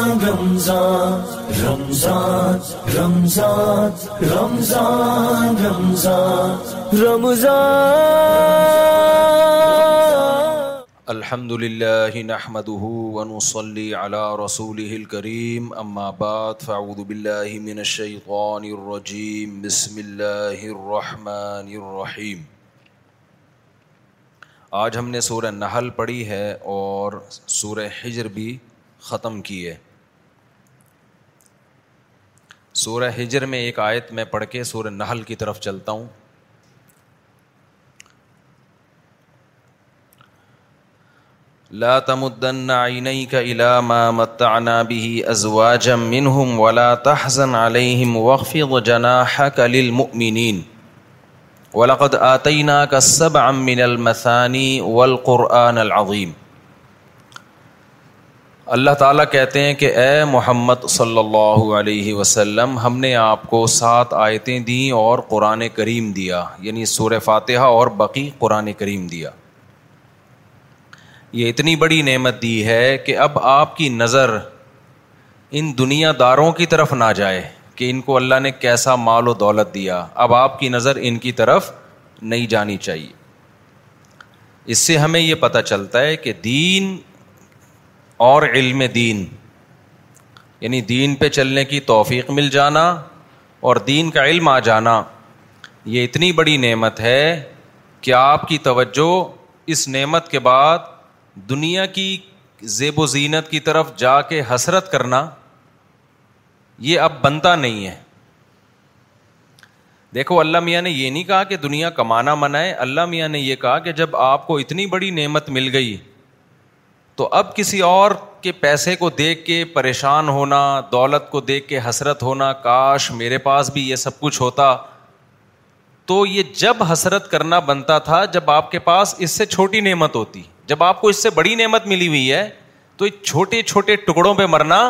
الحمد للہ نحمد ونصلي على رسوله الكريم اما بعد فاعوذ بالله من الشيطان الرجيم بسم اللہ الرحمن الرحیم آج ہم نے سورہ نحل پڑھی ہے اور سورہ حجر بھی ختم کی ہے سورہ ہجر میں ایک آیت میں پڑھ کے سورہ نہل کی طرف چلتا ہوں تمدن عينيك کا ما متعنا ازوا جم منهم ولا تحزن علیہم وقف و للمؤمنين ولقد مکمنین ولاقد من کا سب امن المسانی اللہ تعالیٰ کہتے ہیں کہ اے محمد صلی اللہ علیہ وسلم ہم نے آپ کو سات آیتیں دیں اور قرآن کریم دیا یعنی سور فاتحہ اور بقی قرآن کریم دیا یہ اتنی بڑی نعمت دی ہے کہ اب آپ کی نظر ان دنیا داروں کی طرف نہ جائے کہ ان کو اللہ نے کیسا مال و دولت دیا اب آپ کی نظر ان کی طرف نہیں جانی چاہیے اس سے ہمیں یہ پتہ چلتا ہے کہ دین اور علم دین یعنی دین پہ چلنے کی توفیق مل جانا اور دین کا علم آ جانا یہ اتنی بڑی نعمت ہے کہ آپ کی توجہ اس نعمت کے بعد دنیا کی زیب و زینت کی طرف جا کے حسرت کرنا یہ اب بنتا نہیں ہے دیکھو اللہ میاں نے یہ نہیں کہا کہ دنیا کمانا منع اللہ میاں نے یہ کہا کہ جب آپ کو اتنی بڑی نعمت مل گئی تو اب کسی اور کے پیسے کو دیکھ کے پریشان ہونا دولت کو دیکھ کے حسرت ہونا کاش میرے پاس بھی یہ سب کچھ ہوتا تو یہ جب حسرت کرنا بنتا تھا جب آپ کے پاس اس سے چھوٹی نعمت ہوتی جب آپ کو اس سے بڑی نعمت ملی ہوئی ہے تو چھوٹے چھوٹے ٹکڑوں پہ مرنا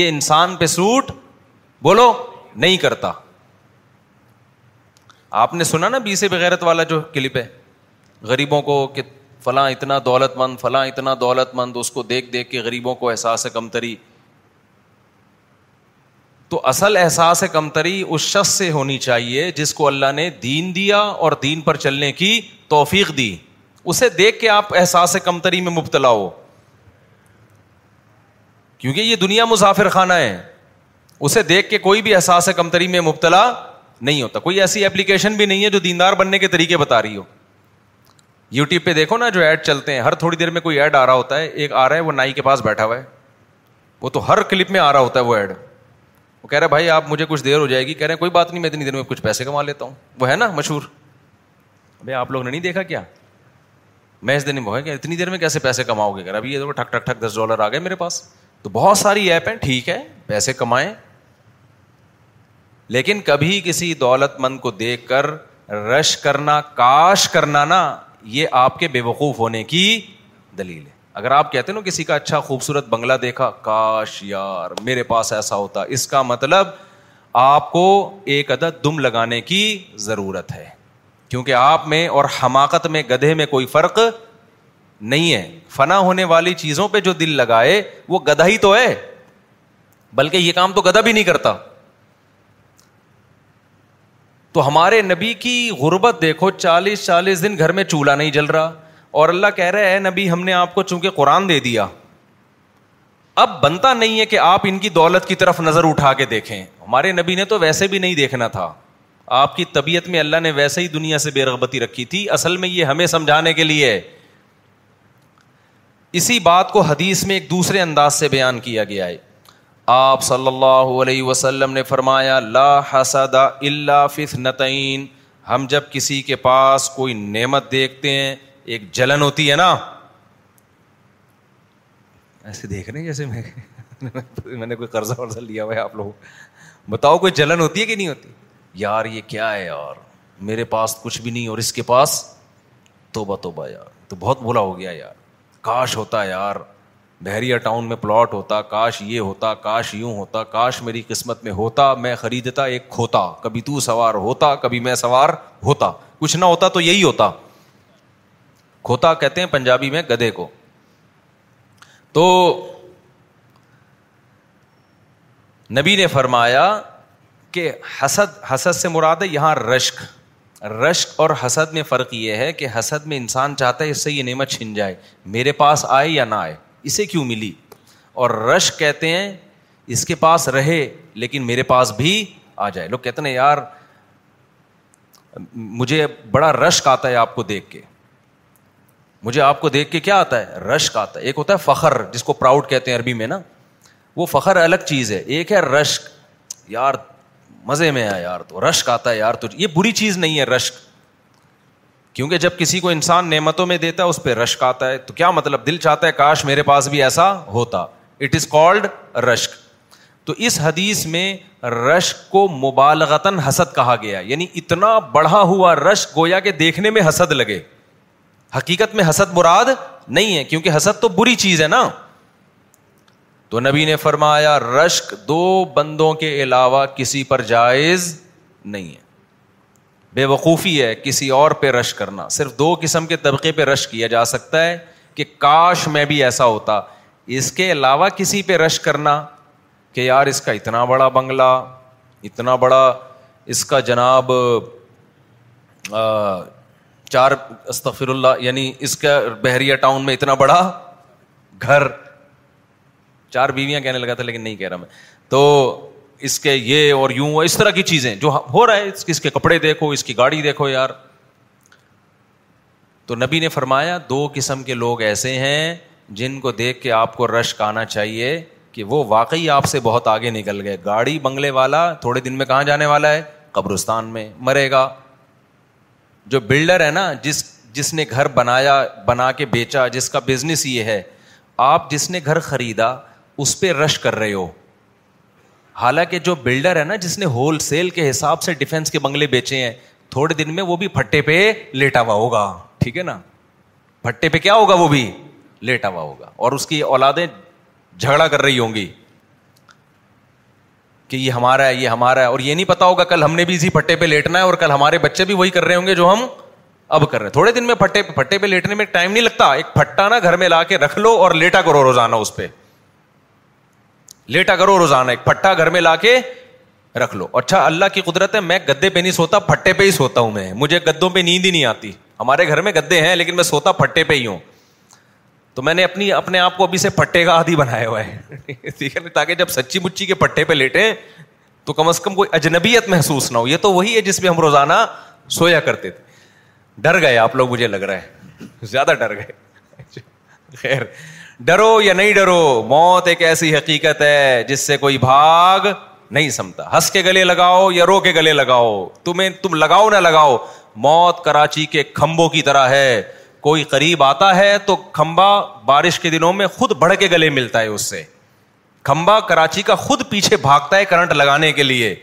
یہ انسان پہ سوٹ بولو نہیں کرتا آپ نے سنا نا بی سے بغیرت والا جو کلپ ہے غریبوں کو کہ فلاں اتنا دولت مند فلاں اتنا دولت مند اس کو دیکھ دیکھ کے غریبوں کو احساس کمتری تو اصل احساس کمتری اس شخص سے ہونی چاہیے جس کو اللہ نے دین دیا اور دین پر چلنے کی توفیق دی اسے دیکھ کے آپ احساس کمتری میں مبتلا ہو کیونکہ یہ دنیا مسافر خانہ ہے اسے دیکھ کے کوئی بھی احساس کمتری میں مبتلا نہیں ہوتا کوئی ایسی اپلیکیشن بھی نہیں ہے جو دیندار بننے کے طریقے بتا رہی ہو یوٹیوب پہ دیکھو نا جو ایڈ چلتے ہیں ہر تھوڑی دیر میں کوئی ایڈ آ رہا ہوتا ہے ایک آ رہا ہے وہ نائی کے پاس بیٹھا ہوا ہے وہ تو ہر کلپ میں آ رہا ہوتا ہے وہ ایڈ وہ کہہ رہے بھائی آپ مجھے کچھ دیر ہو جائے گی کہہ رہے ہیں کوئی بات نہیں میں اتنی دیر میں کچھ پیسے کما لیتا ہوں وہ ہے نا مشہور آپ نے نہیں دیکھا کیا میں اس دن میں اتنی دیر میں کیسے پیسے کماؤ گے ابھی یہ دیکھو ٹھک ٹھک ٹھک دس ڈالر آ گئے میرے پاس تو بہت ساری ایپ ہیں ٹھیک ہے پیسے کمائیں لیکن کبھی کسی دولت مند کو دیکھ کر رش کرنا کاش کرنا نا یہ آپ کے بے وقوف ہونے کی دلیل ہے اگر آپ کہتے ہیں نا کسی کا اچھا خوبصورت بنگلہ دیکھا کاش یار میرے پاس ایسا ہوتا اس کا مطلب آپ کو ایک عدد دم لگانے کی ضرورت ہے کیونکہ آپ میں اور حماقت میں گدھے میں کوئی فرق نہیں ہے فنا ہونے والی چیزوں پہ جو دل لگائے وہ گدھا ہی تو ہے بلکہ یہ کام تو گدھا بھی نہیں کرتا تو ہمارے نبی کی غربت دیکھو چالیس چالیس دن گھر میں چولہا نہیں جل رہا اور اللہ کہہ رہے ہیں نبی ہم نے آپ کو چونکہ قرآن دے دیا اب بنتا نہیں ہے کہ آپ ان کی دولت کی طرف نظر اٹھا کے دیکھیں ہمارے نبی نے تو ویسے بھی نہیں دیکھنا تھا آپ کی طبیعت میں اللہ نے ویسے ہی دنیا سے بے رغبتی رکھی تھی اصل میں یہ ہمیں سمجھانے کے لیے اسی بات کو حدیث میں ایک دوسرے انداز سے بیان کیا گیا ہے آپ صلی اللہ علیہ وسلم نے فرمایا لا حسد اللہ فتنتین ہم جب کسی کے پاس کوئی نعمت دیکھتے ہیں ایک جلن ہوتی ہے نا ایسے دیکھ رہے ہیں جیسے میں میں نے کوئی قرضہ ورزہ لیا ہوا ہے آپ لوگوں بتاؤ کوئی جلن ہوتی ہے کہ نہیں ہوتی یار یہ کیا ہے یار میرے پاس کچھ بھی نہیں اور اس کے پاس توبہ توبہ یار تو بہت بولا ہو گیا یار کاش ہوتا یار بحریہ ٹاؤن میں پلاٹ ہوتا کاش یہ ہوتا کاش یوں ہوتا کاش میری قسمت میں ہوتا میں خریدتا ایک کھوتا کبھی تو سوار ہوتا کبھی میں سوار ہوتا کچھ نہ ہوتا تو یہی ہوتا کھوتا کہتے ہیں پنجابی میں گدھے کو تو نبی نے فرمایا کہ حسد حسد سے مراد ہے یہاں رشک رشک اور حسد میں فرق یہ ہے کہ حسد میں انسان چاہتا ہے اس سے یہ نعمت چھن جائے میرے پاس آئے یا نہ آئے اسے کیوں ملی اور رش کہتے ہیں اس کے پاس رہے لیکن میرے پاس بھی آ جائے لوگ کہتے ہیں یار مجھے بڑا رشک آتا ہے آپ کو دیکھ کے مجھے آپ کو دیکھ کے کیا آتا ہے رشک آتا ہے ایک ہوتا ہے فخر جس کو پراؤڈ کہتے ہیں عربی میں نا وہ فخر الگ چیز ہے ایک ہے رشک یار مزے میں ہے یار تو رشک آتا ہے یار تو یہ بری چیز نہیں ہے رشک کیونکہ جب کسی کو انسان نعمتوں میں دیتا ہے اس پہ رشک آتا ہے تو کیا مطلب دل چاہتا ہے کاش میرے پاس بھی ایسا ہوتا اٹ از کالڈ رشک تو اس حدیث میں رشک کو مبالغتاً حسد کہا گیا یعنی اتنا بڑھا ہوا رشک گویا کہ دیکھنے میں حسد لگے حقیقت میں حسد مراد نہیں ہے کیونکہ حسد تو بری چیز ہے نا تو نبی نے فرمایا رشک دو بندوں کے علاوہ کسی پر جائز نہیں ہے بے وقوفی ہے کسی اور پہ رش کرنا صرف دو قسم کے طبقے پہ رش کیا جا سکتا ہے کہ کاش میں بھی ایسا ہوتا اس کے علاوہ کسی پہ رش کرنا کہ یار اس کا اتنا بڑا بنگلہ اتنا بڑا اس کا جناب چار استفر اللہ یعنی اس کا بحریہ ٹاؤن میں اتنا بڑا گھر چار بیویاں کہنے لگا تھا لیکن نہیں کہہ رہا میں تو اس کے یہ اور یوں اس طرح کی چیزیں جو ہو رہا ہے اس کے کپڑے دیکھو اس کی گاڑی دیکھو یار تو نبی نے فرمایا دو قسم کے لوگ ایسے ہیں جن کو دیکھ کے آپ کو رش آنا چاہیے کہ وہ واقعی آپ سے بہت آگے نکل گئے گاڑی بنگلے والا تھوڑے دن میں کہاں جانے والا ہے قبرستان میں مرے گا جو بلڈر ہے نا جس جس نے گھر بنایا بنا کے بیچا جس کا بزنس یہ ہے آپ جس نے گھر خریدا اس پہ رش کر رہے ہو حالانکہ جو بلڈر ہے نا جس نے ہول سیل کے حساب سے ڈیفینس کے بنگلے بیچے ہیں تھوڑے دن میں وہ بھی پھٹے پہ لیٹا ہوا ہوگا ٹھیک ہے نا پھٹے پہ کیا ہوگا وہ بھی لیٹا ہوا ہوگا اور اس کی اولادیں جھگڑا کر رہی ہوں گی کہ یہ ہمارا ہے یہ ہمارا ہے اور یہ نہیں پتا ہوگا کل ہم نے بھی اسی پھٹے پہ لیٹنا ہے اور کل ہمارے بچے بھی وہی کر رہے ہوں گے جو ہم اب کر رہے ہیں تھوڑے دن میں پھٹے پہ پھٹے پہ لیٹنے میں ٹائم نہیں لگتا ایک پھٹا نا گھر میں لا کے رکھ لو اور لیٹا کرو روزانہ اس پہ لیٹا کرو روزانہ ایک پٹا گھر میں لا کے رکھ لو اچھا اللہ کی قدرت ہے میں گدے پہ نہیں سوتا پٹے پہ ہی سوتا ہوں میں مجھے گدوں پہ نیند ہی نہیں آتی ہمارے گھر میں گدے ہیں لیکن میں سوتا پٹے پہ ہی ہوں تو میں نے اپنی اپنے آپ کو ابھی سے پٹے کا آدھی بنایا ہوا ہے ٹھیک ہے تاکہ جب سچی مچی کے پٹے پہ لیٹے تو کم از کم کوئی اجنبیت محسوس نہ ہو یہ تو وہی ہے جس میں ہم روزانہ سویا کرتے تھے ڈر گئے آپ لوگ مجھے لگ رہا ہے زیادہ ڈر گئے خیر ڈرو یا نہیں ڈرو موت ایک ایسی حقیقت ہے جس سے کوئی بھاگ نہیں سمتا ہنس کے گلے لگاؤ یا رو کے گلے لگاؤ تمہیں تم لگاؤ نہ لگاؤ موت کراچی کے کھمبوں کی طرح ہے کوئی قریب آتا ہے تو کھمبا بارش کے دنوں میں خود بڑھ کے گلے ملتا ہے اس سے کھمبا کراچی کا خود پیچھے بھاگتا ہے کرنٹ لگانے کے لیے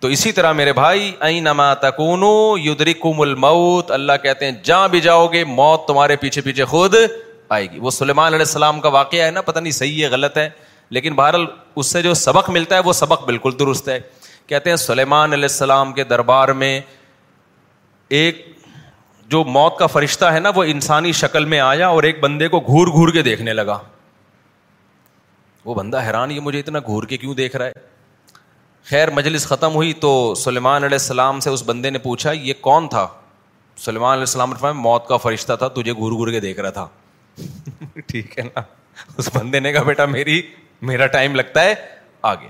تو اسی طرح میرے بھائی نما تکون یدرکم الموت اللہ کہتے ہیں جہاں بھی جاؤ گے موت تمہارے پیچھے پیچھے خود آئے گی وہ سلیمان علیہ السلام کا واقعہ ہے نا پتہ نہیں صحیح ہے غلط ہے لیکن بہرحال اس سے جو سبق ملتا ہے وہ سبق بالکل درست ہے کہتے ہیں سلیمان علیہ السلام کے دربار میں ایک جو موت کا فرشتہ ہے نا وہ انسانی شکل میں آیا اور ایک بندے کو گور گور کے دیکھنے لگا وہ بندہ حیران یہ مجھے اتنا گور کے کیوں دیکھ رہا ہے خیر مجلس ختم ہوئی تو سلیمان علیہ السلام سے اس بندے نے پوچھا یہ کون تھا سلیمان علیہ السلام موت کا فرشتہ تھا تجھے گور گھور کے دیکھ رہا تھا ٹھیک ہے نا اس بندے نے کہا بیٹا میری میرا ٹائم لگتا ہے آ گیا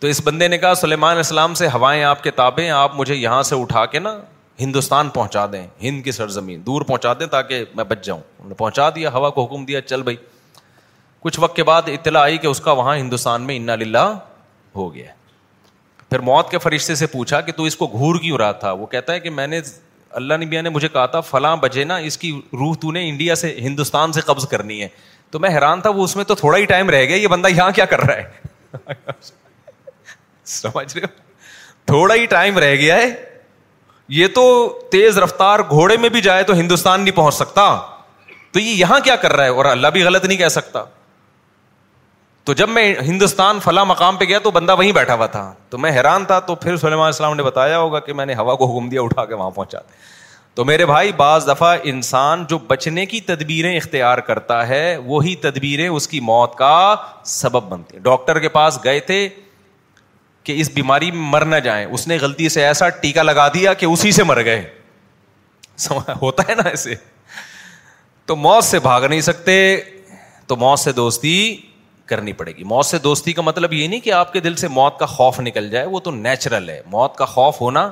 تو اس بندے نے کہا سلیمان اسلام سے ہوائیں آپ کے تابے آپ مجھے یہاں سے اٹھا کے نا ہندوستان پہنچا دیں ہند کی سرزمین دور پہنچا دیں تاکہ میں بچ جاؤں انہوں نے پہنچا دیا ہوا کو حکم دیا چل بھائی کچھ وقت کے بعد اطلاع آئی کہ اس کا وہاں ہندوستان میں انا للہ ہو گیا پھر موت کے فرشتے سے پوچھا کہ تو اس کو گھور کیوں رہا تھا وہ کہتا ہے کہ میں نے اللہ نبیا نے مجھے کہا تھا فلاں بجے نا اس کی روح تو نے انڈیا سے ہندوستان سے قبض کرنی ہے تو میں حیران تھا وہ اس میں تو تھوڑا ہی ٹائم رہ گیا یہ بندہ یہاں کیا کر رہا ہے سمجھ رہے ہو تھوڑا ہی ٹائم رہ گیا ہے یہ تو تیز رفتار گھوڑے میں بھی جائے تو ہندوستان نہیں پہنچ سکتا تو یہ یہاں کیا کر رہا ہے اور اللہ بھی غلط نہیں کہہ سکتا تو جب میں ہندوستان فلاں مقام پہ گیا تو بندہ وہیں بیٹھا ہوا تھا تو میں حیران تھا تو پھر سلیمان السلام نے نے بتایا ہوگا کہ میں ہوا کو حکم دیا اٹھا کے وہاں پہنچا تو میرے بھائی بعض دفعہ انسان جو بچنے کی تدبیریں اختیار کرتا ہے وہی تدبیریں اس کی موت کا سبب بنتی ہیں ڈاکٹر کے پاس گئے تھے کہ اس بیماری میں مر نہ جائیں اس نے غلطی سے ایسا ٹیکا لگا دیا کہ اسی سے مر گئے ہوتا ہے نا ایسے تو موت سے بھاگ نہیں سکتے تو موت سے دوستی کرنی پڑے گی موت سے دوستی کا مطلب یہ نہیں کہ آپ کے دل سے موت کا خوف نکل جائے وہ تو نیچرل ہے موت کا خوف ہونا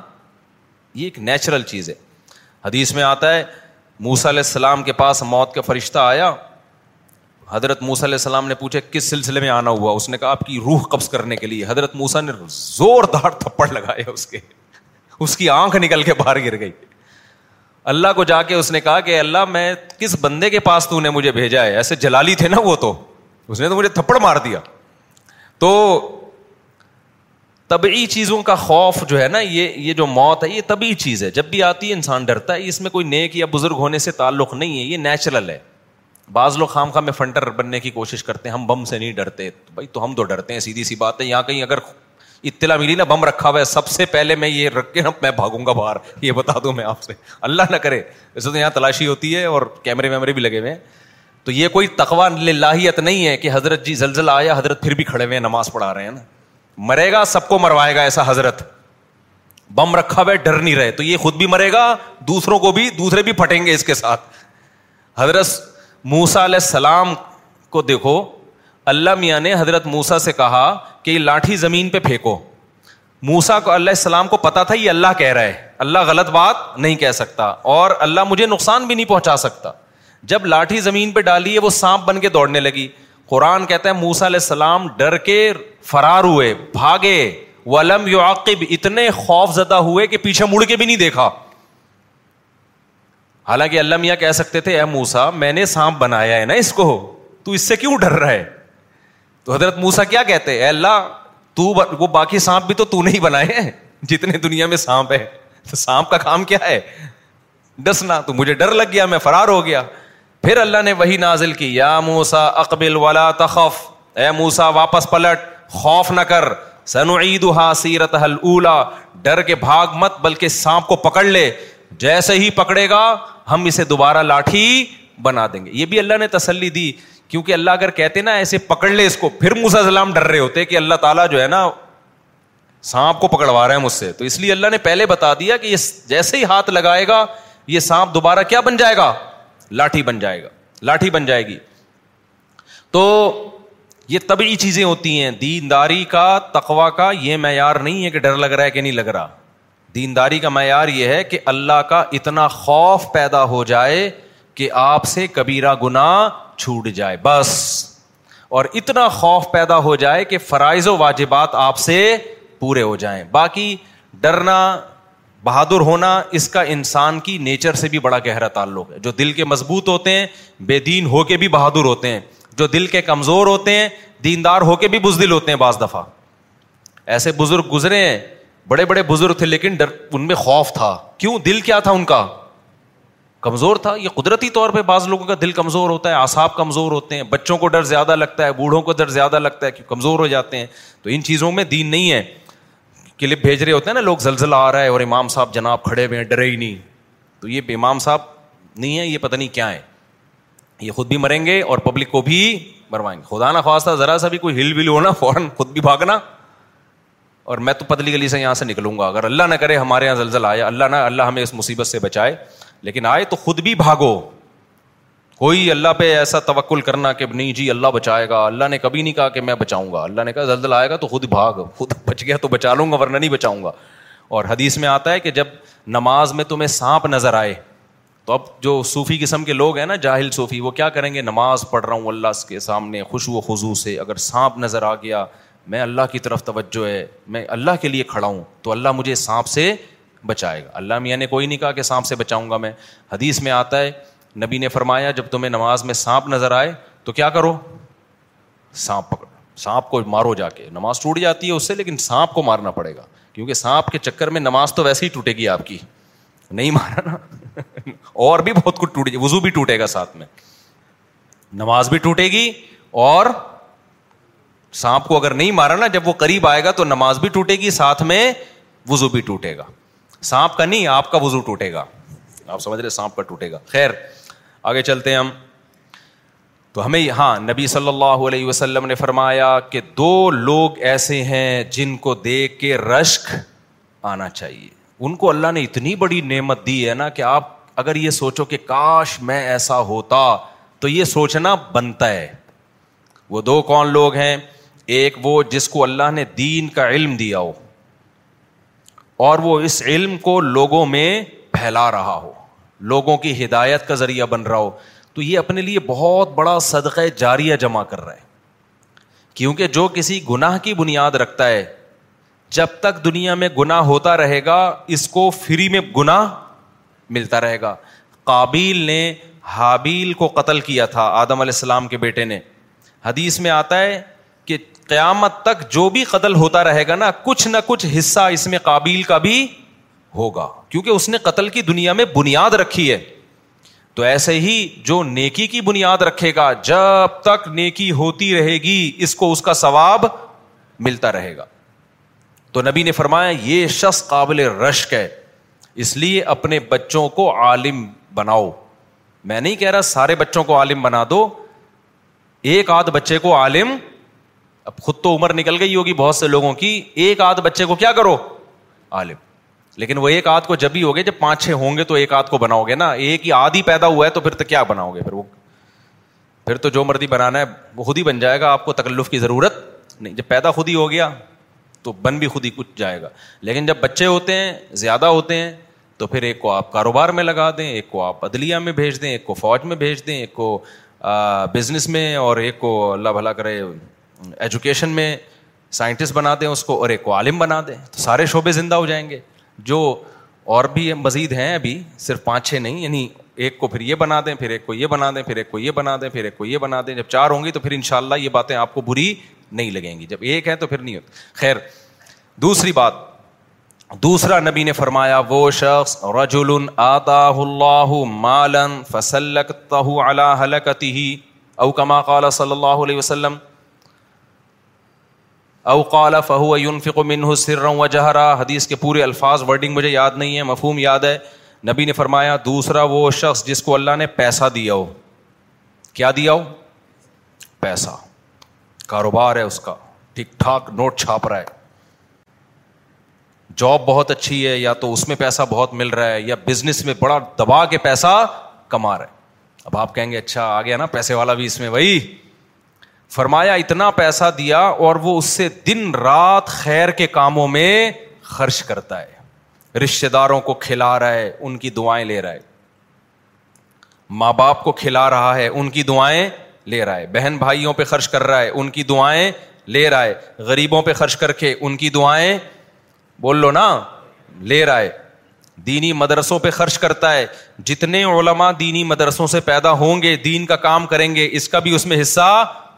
یہ ایک نیچرل چیز ہے حدیث میں آتا ہے موسا علیہ السلام کے پاس موت کا فرشتہ آیا حضرت موسا علیہ السلام نے پوچھا کس سلسلے میں آنا ہوا اس نے کہا آپ کی روح قبض کرنے کے لیے حضرت موسا نے زوردار تھپڑ لگایا اس کے اس کی آنکھ نکل کے باہر گر گئی اللہ کو جا کے اس نے کہا کہ اللہ میں کس بندے کے پاس تو نے مجھے بھیجا ہے ایسے جلالی تھے نا وہ تو اس نے تو مجھے تھپڑ مار دیا تو طبعی چیزوں کا خوف جو ہے نا یہ یہ جو موت ہے یہ طبعی چیز ہے جب بھی آتی ہے انسان ڈرتا ہے اس میں کوئی نیک یا بزرگ ہونے سے تعلق نہیں ہے یہ نیچرل ہے بعض لوگ خام خام میں فنٹر بننے کی کوشش کرتے ہیں ہم بم سے نہیں ڈرتے بھائی تو ہم تو ڈرتے ہیں سیدھی سی بات ہے یہاں کہیں اگر اطلاع ملی نا بم رکھا ہوا ہے سب سے پہلے میں یہ رکھ کے میں بھاگوں گا باہر یہ بتا دوں میں آپ سے اللہ نہ کرے ویسے تو یہاں تلاشی ہوتی ہے اور کیمرے ویمرے بھی لگے ہوئے ہیں تو یہ کوئی تقوا لاہیت نہیں ہے کہ حضرت جی زلزلہ آیا حضرت پھر بھی کھڑے ہوئے ہیں نماز پڑھا رہے ہیں نا مرے گا سب کو مروائے گا ایسا حضرت بم رکھا ہوا ڈر نہیں رہے تو یہ خود بھی مرے گا دوسروں کو بھی دوسرے بھی پھٹیں گے اس کے ساتھ حضرت موسا علیہ السلام کو دیکھو اللہ میاں نے حضرت موسا سے کہا کہ یہ لاٹھی زمین پہ پھینکو موسا کو اللہ السلام کو پتا تھا یہ اللہ کہہ رہا ہے اللہ غلط بات نہیں کہہ سکتا اور اللہ مجھے نقصان بھی نہیں پہنچا سکتا جب لاٹھی زمین پہ ڈالی ہے وہ سانپ بن کے دوڑنے لگی قرآن کہتا ہے موسا علیہ السلام ڈر کے فرار ہوئے بھاگے ولم اتنے خوف زدہ ہوئے کہ پیچھے مڑ کے بھی نہیں دیکھا حالانکہ اللہ میاں کہہ سکتے تھے اے موسا میں نے سانپ بنایا ہے نا اس کو تو اس سے کیوں ڈر رہا ہے تو حضرت موسا کیا کہتے اے اللہ تو وہ باقی سانپ بھی تو تو نہیں بنائے ہیں جتنے دنیا میں سانپ ہے سانپ کا کام کیا ہے ڈسنا تو مجھے ڈر لگ گیا میں فرار ہو گیا پھر اللہ نے وہی نازل کی یا موسا اقبال والا تخف اے موسا واپس پلٹ خوف نہ کر سن عید سیرت حل اولا ڈر کے بھاگ مت بلکہ سانپ کو پکڑ لے جیسے ہی پکڑے گا ہم اسے دوبارہ لاٹھی بنا دیں گے یہ بھی اللہ نے تسلی دی کیونکہ اللہ اگر کہتے نا ایسے پکڑ لے اس کو پھر موسا سلام ڈر رہے ہوتے کہ اللہ تعالیٰ جو ہے نا سانپ کو پکڑوا رہے ہیں مجھ سے تو اس لیے اللہ نے پہلے بتا دیا کہ یہ جیسے ہی ہاتھ لگائے گا یہ سانپ دوبارہ کیا بن جائے گا لاٹھی بن جائے گا لاٹھی بن جائے گی تو یہ طبعی چیزیں ہوتی ہیں دینداری کا تقوا کا یہ معیار نہیں ہے کہ ڈر لگ رہا ہے کہ نہیں لگ رہا دینداری کا معیار یہ ہے کہ اللہ کا اتنا خوف پیدا ہو جائے کہ آپ سے کبیرا گنا چھوٹ جائے بس اور اتنا خوف پیدا ہو جائے کہ فرائض و واجبات آپ سے پورے ہو جائیں باقی ڈرنا بہادر ہونا اس کا انسان کی نیچر سے بھی بڑا گہرا تعلق ہے جو دل کے مضبوط ہوتے ہیں بے دین ہو کے بھی بہادر ہوتے ہیں جو دل کے کمزور ہوتے ہیں دیندار ہو کے بھی بزدل ہوتے ہیں بعض دفعہ ایسے بزرگ گزرے ہیں بڑے بڑے بزرگ تھے لیکن ڈر ان میں خوف تھا کیوں دل کیا تھا ان کا کمزور تھا یہ قدرتی طور پہ بعض لوگوں کا دل کمزور ہوتا ہے آساب کمزور ہوتے ہیں بچوں کو ڈر زیادہ لگتا ہے بوڑھوں کو ڈر زیادہ لگتا ہے کمزور ہو جاتے ہیں تو ان چیزوں میں دین نہیں ہے کلپ بھیج رہے ہوتے ہیں نا لوگ زلزلہ آ رہا ہے اور امام صاحب جناب کھڑے ہوئے ہیں ڈرے ہی نہیں تو یہ امام صاحب نہیں ہے یہ پتہ نہیں کیا ہے یہ خود بھی مریں گے اور پبلک کو بھی مروائیں گے خدا نا خواصہ ذرا سا بھی کوئی ہل ول ہونا فوراً خود بھی بھاگنا اور میں تو پتلی گلی سے یہاں سے نکلوں گا اگر اللہ نہ کرے ہمارے یہاں زلزلہ آیا اللہ نہ اللہ ہمیں اس مصیبت سے بچائے لیکن آئے تو خود بھی بھاگو کوئی اللہ پہ ایسا توکل کرنا کہ نہیں جی اللہ بچائے گا اللہ نے کبھی نہیں کہا کہ میں بچاؤں گا اللہ نے کہا زلزل آئے گا تو خود بھاگ خود بچ گیا تو بچا لوں گا ورنہ نہیں بچاؤں گا اور حدیث میں آتا ہے کہ جب نماز میں تمہیں سانپ نظر آئے تو اب جو صوفی قسم کے لوگ ہیں نا جاہل صوفی وہ کیا کریں گے نماز پڑھ رہا ہوں اللہ کے سامنے خوش و خضو سے اگر سانپ نظر آ گیا میں اللہ کی طرف توجہ ہے میں اللہ کے لیے کھڑا ہوں تو اللہ مجھے سانپ سے بچائے گا اللہ میاں نے کوئی نہیں کہا کہ سانپ سے بچاؤں گا میں حدیث میں آتا ہے نبی نے فرمایا جب تمہیں نماز میں سانپ نظر آئے تو کیا کرو سانپ پکڑ سانپ کو مارو جا کے نماز ٹوٹ جاتی ہے اس سے لیکن سانپ کو مارنا پڑے گا کیونکہ سانپ کے چکر میں نماز تو ویسے ہی ٹوٹے گی آپ کی نہیں مارا نا اور بھی بہت کچھ وزو بھی ٹوٹے گا ساتھ میں نماز بھی ٹوٹے گی اور سانپ کو اگر نہیں مارا نا جب وہ قریب آئے گا تو نماز بھی ٹوٹے گی ساتھ میں وزو بھی ٹوٹے گا سانپ کا نہیں آپ کا وزو ٹوٹے گا آپ سمجھ رہے سانپ کا ٹوٹے گا خیر آگے چلتے ہیں ہم تو ہمیں ہاں نبی صلی اللہ علیہ وسلم نے فرمایا کہ دو لوگ ایسے ہیں جن کو دیکھ کے رشک آنا چاہیے ان کو اللہ نے اتنی بڑی نعمت دی ہے نا کہ آپ اگر یہ سوچو کہ کاش میں ایسا ہوتا تو یہ سوچنا بنتا ہے وہ دو کون لوگ ہیں ایک وہ جس کو اللہ نے دین کا علم دیا ہو اور وہ اس علم کو لوگوں میں پھیلا رہا ہو لوگوں کی ہدایت کا ذریعہ بن رہا ہو تو یہ اپنے لیے بہت بڑا صدقہ جاریہ جمع کر رہا ہے کیونکہ جو کسی گناہ کی بنیاد رکھتا ہے جب تک دنیا میں گناہ ہوتا رہے گا اس کو فری میں گناہ ملتا رہے گا قابیل نے حابیل کو قتل کیا تھا آدم علیہ السلام کے بیٹے نے حدیث میں آتا ہے کہ قیامت تک جو بھی قتل ہوتا رہے گا نا کچھ نہ کچھ حصہ اس میں قابیل کا بھی ہوگا کیونکہ اس نے قتل کی دنیا میں بنیاد رکھی ہے تو ایسے ہی جو نیکی کی بنیاد رکھے گا جب تک نیکی ہوتی رہے گی اس کو اس کا ثواب ملتا رہے گا تو نبی نے فرمایا یہ شخص قابل رشک ہے اس لیے اپنے بچوں کو عالم بناؤ میں نہیں کہہ رہا سارے بچوں کو عالم بنا دو ایک آدھ بچے کو عالم اب خود تو عمر نکل گئی ہوگی بہت سے لوگوں کی ایک آدھ بچے کو کیا کرو عالم لیکن وہ ایک آدھ کو جب ہی ہوگے جب پانچ چھ ہوں گے تو ایک آدھ کو بناؤ گے نا ایک ہی آدھ ہی پیدا ہوا ہے تو پھر تو کیا بناؤ گے پھر وہ پھر تو جو مرضی بنانا ہے وہ خود ہی بن جائے گا آپ کو تکلف کی ضرورت نہیں جب پیدا خود ہی ہو گیا تو بن بھی خود ہی کچھ جائے گا لیکن جب بچے ہوتے ہیں زیادہ ہوتے ہیں تو پھر ایک کو آپ کاروبار میں لگا دیں ایک کو آپ عدلیہ میں بھیج دیں ایک کو فوج میں بھیج دیں ایک کو بزنس میں اور ایک کو اللہ بھلا کرے ایجوکیشن میں سائنٹسٹ بنا دیں اس کو اور ایک کو عالم بنا دیں تو سارے شعبے زندہ ہو جائیں گے جو اور بھی مزید ہیں ابھی صرف پانچ چھ نہیں یعنی ایک کو پھر یہ بنا دیں پھر ایک کو یہ بنا دیں پھر ایک کو یہ بنا دیں پھر ایک کو یہ بنا دیں جب چار ہوں گی تو پھر ان شاء اللہ یہ باتیں آپ کو بری نہیں لگیں گی جب ایک ہے تو پھر نہیں ہوتی خیر دوسری بات دوسرا نبی نے فرمایا وہ شخص رجول او کما صلی اللہ علیہ وسلم او فہو ينفق منه سرا رہا حدیث کے پورے الفاظ ورڈنگ مجھے یاد نہیں ہے مفہوم یاد ہے نبی نے فرمایا دوسرا وہ شخص جس کو اللہ نے پیسہ دیا ہو کیا دیا ہو پیسہ کاروبار ہے اس کا ٹھیک ٹھاک نوٹ چھاپ رہا ہے جاب بہت اچھی ہے یا تو اس میں پیسہ بہت مل رہا ہے یا بزنس میں بڑا دبا کے پیسہ کما رہا ہے اب آپ کہیں گے اچھا آ گیا نا پیسے والا بھی اس میں بھائی فرمایا اتنا پیسہ دیا اور وہ اس سے دن رات خیر کے کاموں میں خرچ کرتا ہے رشتے داروں کو کھلا رہا ہے ان کی دعائیں لے رہا ہے ماں باپ کو کھلا رہا ہے ان کی دعائیں لے رہا ہے بہن بھائیوں پہ خرچ کر رہا ہے ان کی دعائیں لے رہا ہے غریبوں پہ خرچ کر کے ان کی دعائیں بول لو نا لے رہا ہے دینی مدرسوں پہ خرچ کرتا ہے جتنے علماء دینی مدرسوں سے پیدا ہوں گے دین کا کام کریں گے اس کا بھی اس میں حصہ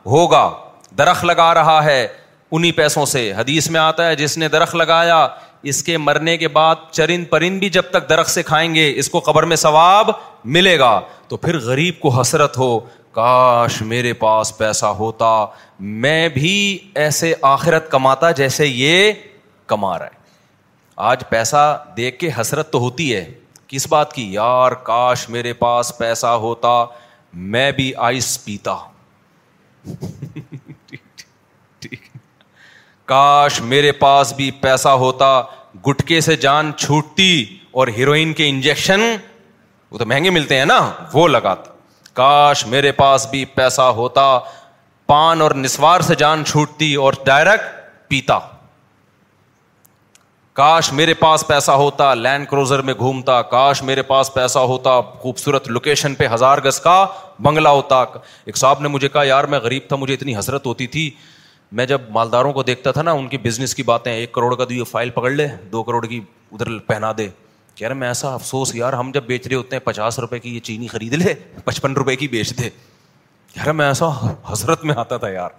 ہوگا درخت لگا رہا ہے انہیں پیسوں سے حدیث میں آتا ہے جس نے درخت لگایا اس کے مرنے کے بعد چرند پرند بھی جب تک درخت سے کھائیں گے اس کو قبر میں ثواب ملے گا تو پھر غریب کو حسرت ہو کاش میرے پاس پیسہ ہوتا میں بھی ایسے آخرت کماتا جیسے یہ کما رہا ہے آج پیسہ دیکھ کے حسرت تو ہوتی ہے کس بات کی یار کاش میرے پاس پیسہ ہوتا میں بھی آئس پیتا کاش میرے پاس بھی پیسہ ہوتا گٹکے سے جان چھوٹتی اور ہیروئن کے انجیکشن وہ تو مہنگے ملتے ہیں نا وہ لگاتا کاش میرے پاس بھی پیسہ ہوتا پان اور نسوار سے جان چھوٹتی اور ڈائریکٹ پیتا کاش میرے پاس پیسہ ہوتا لینڈ کروزر میں گھومتا کاش میرے پاس پیسہ ہوتا خوبصورت لوکیشن پہ ہزار گز کا بنگلہ ہوتا ایک صاحب نے مجھے کہا یار میں غریب تھا مجھے اتنی حسرت ہوتی تھی میں جب مالداروں کو دیکھتا تھا نا ان کی بزنس کی باتیں ایک کروڑ کا دیو یہ فائل پکڑ لے دو کروڑ کی ادھر پہنا دے کہہ رہے میں ایسا افسوس یار ہم جب بیچ رہے ہوتے ہیں پچاس روپے کی یہ چینی خرید لے پچپن روپے کی بیچ دے کہہ رہا میں ایسا حسرت میں آتا تھا یار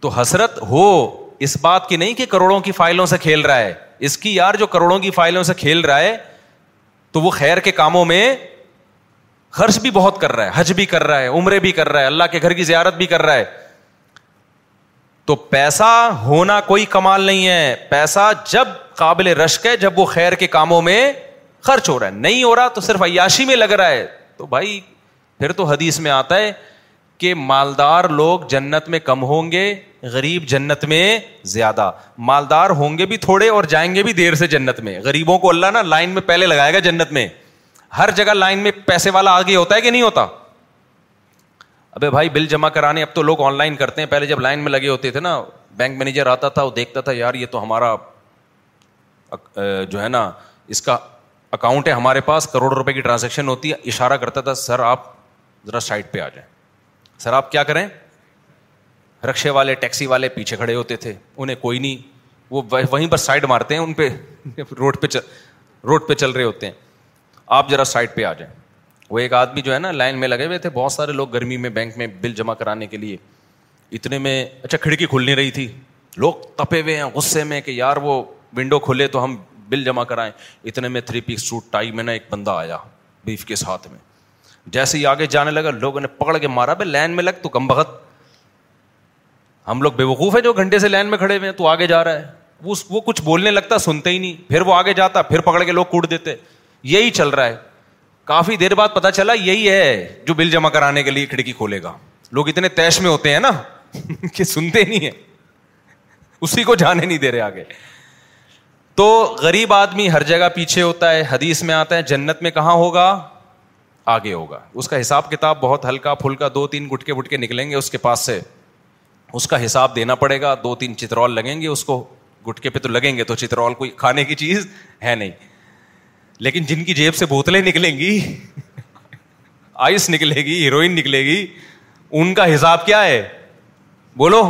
تو حسرت ہو اس بات کی نہیں کہ کروڑوں کی فائلوں سے کھیل رہا ہے اس کی یار جو کروڑوں کی فائلوں سے کھیل رہا ہے تو وہ خیر کے کاموں میں خرچ بھی بہت کر رہا ہے حج بھی کر رہا ہے عمرے بھی کر رہا ہے اللہ کے گھر کی زیارت بھی کر رہا ہے تو پیسہ ہونا کوئی کمال نہیں ہے پیسہ جب قابل رشک ہے جب وہ خیر کے کاموں میں خرچ ہو رہا ہے نہیں ہو رہا تو صرف عیاشی میں لگ رہا ہے تو بھائی پھر تو حدیث میں آتا ہے کہ مالدار لوگ جنت میں کم ہوں گے غریب جنت میں زیادہ مالدار ہوں گے بھی تھوڑے اور جائیں گے بھی دیر سے جنت میں غریبوں کو اللہ نا لائن میں پہلے لگائے گا جنت میں ہر جگہ لائن میں پیسے والا آگے ہوتا ہے کہ نہیں ہوتا ابھی بھائی بل جمع کرانے اب تو لوگ آن لائن کرتے ہیں پہلے جب لائن میں لگے ہوتے تھے نا بینک مینیجر آتا تھا وہ دیکھتا تھا یار یہ تو ہمارا جو ہے نا اس کا اکاؤنٹ ہے ہمارے پاس کروڑ روپے کی ٹرانزیکشن ہوتی ہے اشارہ کرتا تھا سر آپ ذرا سائٹ پہ آ جائیں سر آپ کیا کریں رکشے والے ٹیکسی والے پیچھے کھڑے ہوتے تھے انہیں کوئی نہیں وہ وہیں پر سائڈ مارتے ہیں ان پہ روڈ پہ روڈ پہ چل رہے ہوتے ہیں آپ ذرا سائڈ پہ آ جائیں وہ ایک آدمی جو ہے نا لائن میں لگے ہوئے تھے بہت سارے لوگ گرمی میں بینک میں بل جمع کرانے کے لیے اتنے میں اچھا کھڑکی کھل نہیں رہی تھی لوگ تپے ہوئے ہیں غصے میں کہ یار وہ ونڈو کھلے تو ہم بل جمع کرائیں اتنے میں تھری پیس سوٹ ٹائی میں نا ایک بندہ آیا بیف کے ساتھ میں جیسے ہی آگے جانے لگا لوگوں نے پکڑ کے مارا بھائی لائن میں لگ تو کم بخت ہم لوگ بے وقوف ہیں جو گھنٹے سے لائن میں کھڑے ہوئے ہیں تو آگے جا رہا ہے وہ کچھ بولنے لگتا سنتے ہی نہیں پھر وہ آگے جاتا پھر پکڑ کے لوگ کوٹ دیتے یہی چل رہا ہے کافی دیر بعد پتا چلا یہی ہے جو بل جمع کرانے کے لیے کھڑکی کھولے گا لوگ اتنے تیش میں ہوتے ہیں نا کہ سنتے نہیں ہیں اسی کو جانے نہیں دے رہے آگے تو غریب آدمی ہر جگہ پیچھے ہوتا ہے حدیث میں آتا ہے جنت میں کہاں ہوگا آگے ہوگا اس کا حساب کتاب بہت ہلکا پھلکا دو تین گٹکے وٹکے نکلیں گے اس کے پاس سے اس کا حساب دینا پڑے گا دو تین چترول لگیں گے اس کو گٹکے پہ تو لگیں گے تو چترول کوئی کھانے کی چیز ہے نہیں لیکن جن کی جیب سے بوتلیں نکلیں گی آئس نکلے گی ہیروئن نکلے گی ان کا حساب کیا ہے بولو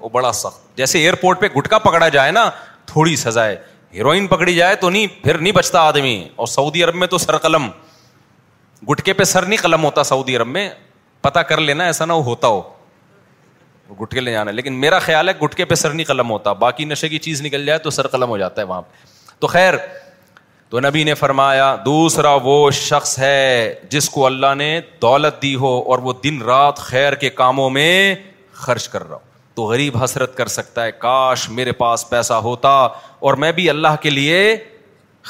وہ بڑا سخت جیسے ایئرپورٹ پہ گٹکا پکڑا جائے نا تھوڑی سزا ہے ہیروئن پکڑی جائے تو نہیں پھر نہیں بچتا آدمی اور سعودی عرب میں تو سر قلم گٹکے پہ سر نہیں قلم ہوتا سعودی عرب میں پتا کر لینا ایسا نہ ہوتا ہو گٹکے لے جانا ہے لیکن میرا خیال ہے گٹکے پہ سر نہیں قلم ہوتا باقی نشے کی چیز نکل جائے تو سر قلم ہو جاتا ہے وہاں پہ تو خیر تو نبی نے فرمایا دوسرا وہ شخص ہے جس کو اللہ نے دولت دی ہو اور وہ دن رات خیر کے کاموں میں خرچ کر رہا ہو تو غریب حسرت کر سکتا ہے کاش میرے پاس پیسہ ہوتا اور میں بھی اللہ کے لیے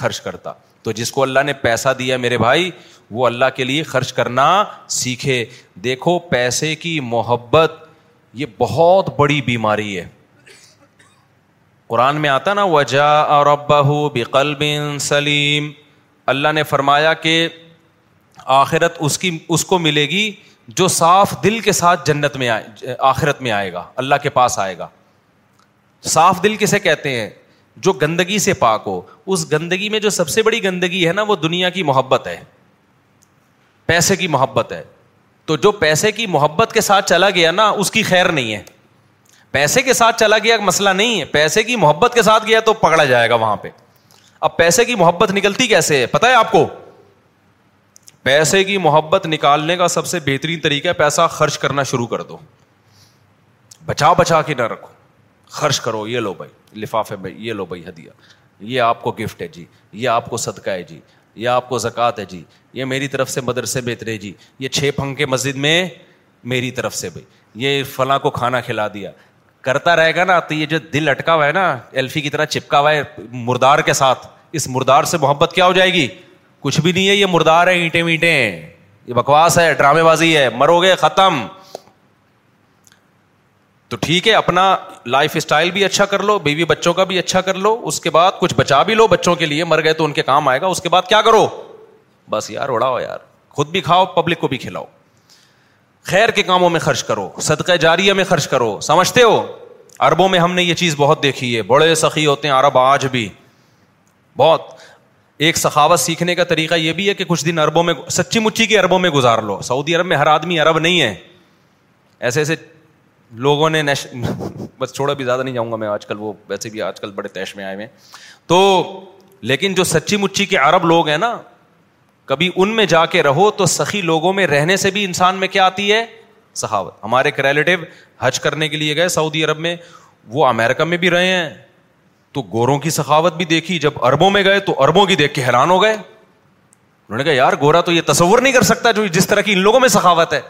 خرچ کرتا تو جس کو اللہ نے پیسہ دیا میرے بھائی وہ اللہ کے لیے خرچ کرنا سیکھے دیکھو پیسے کی محبت یہ بہت بڑی بیماری ہے قرآن میں آتا نا وجا اور اباہ بقلب سلیم اللہ نے فرمایا کہ آخرت اس کی اس کو ملے گی جو صاف دل کے ساتھ جنت میں آئے آخرت میں آئے گا اللہ کے پاس آئے گا صاف دل کسے کہتے ہیں جو گندگی سے پاک ہو اس گندگی میں جو سب سے بڑی گندگی ہے نا وہ دنیا کی محبت ہے پیسے کی محبت ہے تو جو پیسے کی محبت کے ساتھ چلا گیا نا اس کی خیر نہیں ہے پیسے کے ساتھ چلا گیا مسئلہ نہیں ہے پیسے کی محبت کے ساتھ گیا تو پکڑا جائے گا وہاں پہ اب پیسے کی محبت نکلتی کیسے ہے پتا ہے آپ کو پیسے کی محبت نکالنے کا سب سے بہترین طریقہ ہے پیسہ خرچ کرنا شروع کر دو بچا بچا کے نہ رکھو خرچ کرو یہ لو بھائی لفافے میں یہ لو بھائی ہدیہ یہ آپ کو گفٹ ہے جی یہ آپ کو صدقہ ہے جی یہ آپ کو زکوٰۃ ہے جی یہ میری طرف سے مدرسے بہتر ہے جی یہ چھ پھنکے مسجد میں میری طرف سے بھائی یہ فلاں کو کھانا کھلا دیا کرتا رہے گا نا تو یہ جو دل اٹکا ہوا ہے نا ایلفی کی طرح چپکا ہوا ہے مردار کے ساتھ اس مردار سے محبت کیا ہو جائے گی کچھ بھی نہیں ہے یہ مردار ہے اینٹیں وینٹیں یہ بکواس ہے ڈرامے بازی ہے مرو گے ختم تو ٹھیک ہے اپنا لائف اسٹائل بھی اچھا کر لو بیوی بچوں کا بھی اچھا کر لو اس کے بعد کچھ بچا بھی لو بچوں کے لیے مر گئے تو ان کے کام آئے گا اس کے بعد کیا کرو بس یار اڑاؤ یار خود بھی کھاؤ پبلک کو بھی کھلاؤ خیر کے کاموں میں خرچ کرو صدقہ جاریہ میں خرچ کرو سمجھتے ہو اربوں میں ہم نے یہ چیز بہت دیکھی ہے بڑے سخی ہوتے ہیں عرب آج بھی بہت ایک سخاوت سیکھنے کا طریقہ یہ بھی ہے کہ کچھ دن اربوں میں سچی مچی کے عربوں میں گزار لو سعودی عرب میں ہر آدمی عرب نہیں ہے ایسے ایسے لوگوں نے نیش بس چھوڑا بھی زیادہ نہیں جاؤں گا میں آج کل وہ ویسے بھی آج کل بڑے تیش میں آئے ہوئے تو لیکن جو سچی مچی کے عرب لوگ ہیں نا کبھی ان میں جا کے رہو تو سخی لوگوں میں رہنے سے بھی انسان میں کیا آتی ہے سخاوت ہمارے ایک ریلیٹو حج کرنے کے لیے گئے سعودی عرب میں وہ امیرکا میں بھی رہے ہیں تو گوروں کی سخاوت بھی دیکھی جب اربوں میں گئے تو اربوں کی دیکھ کے حیران ہو گئے انہوں نے کہا یار گورا تو یہ تصور نہیں کر سکتا جو جس طرح کی ان لوگوں میں سخاوت ہے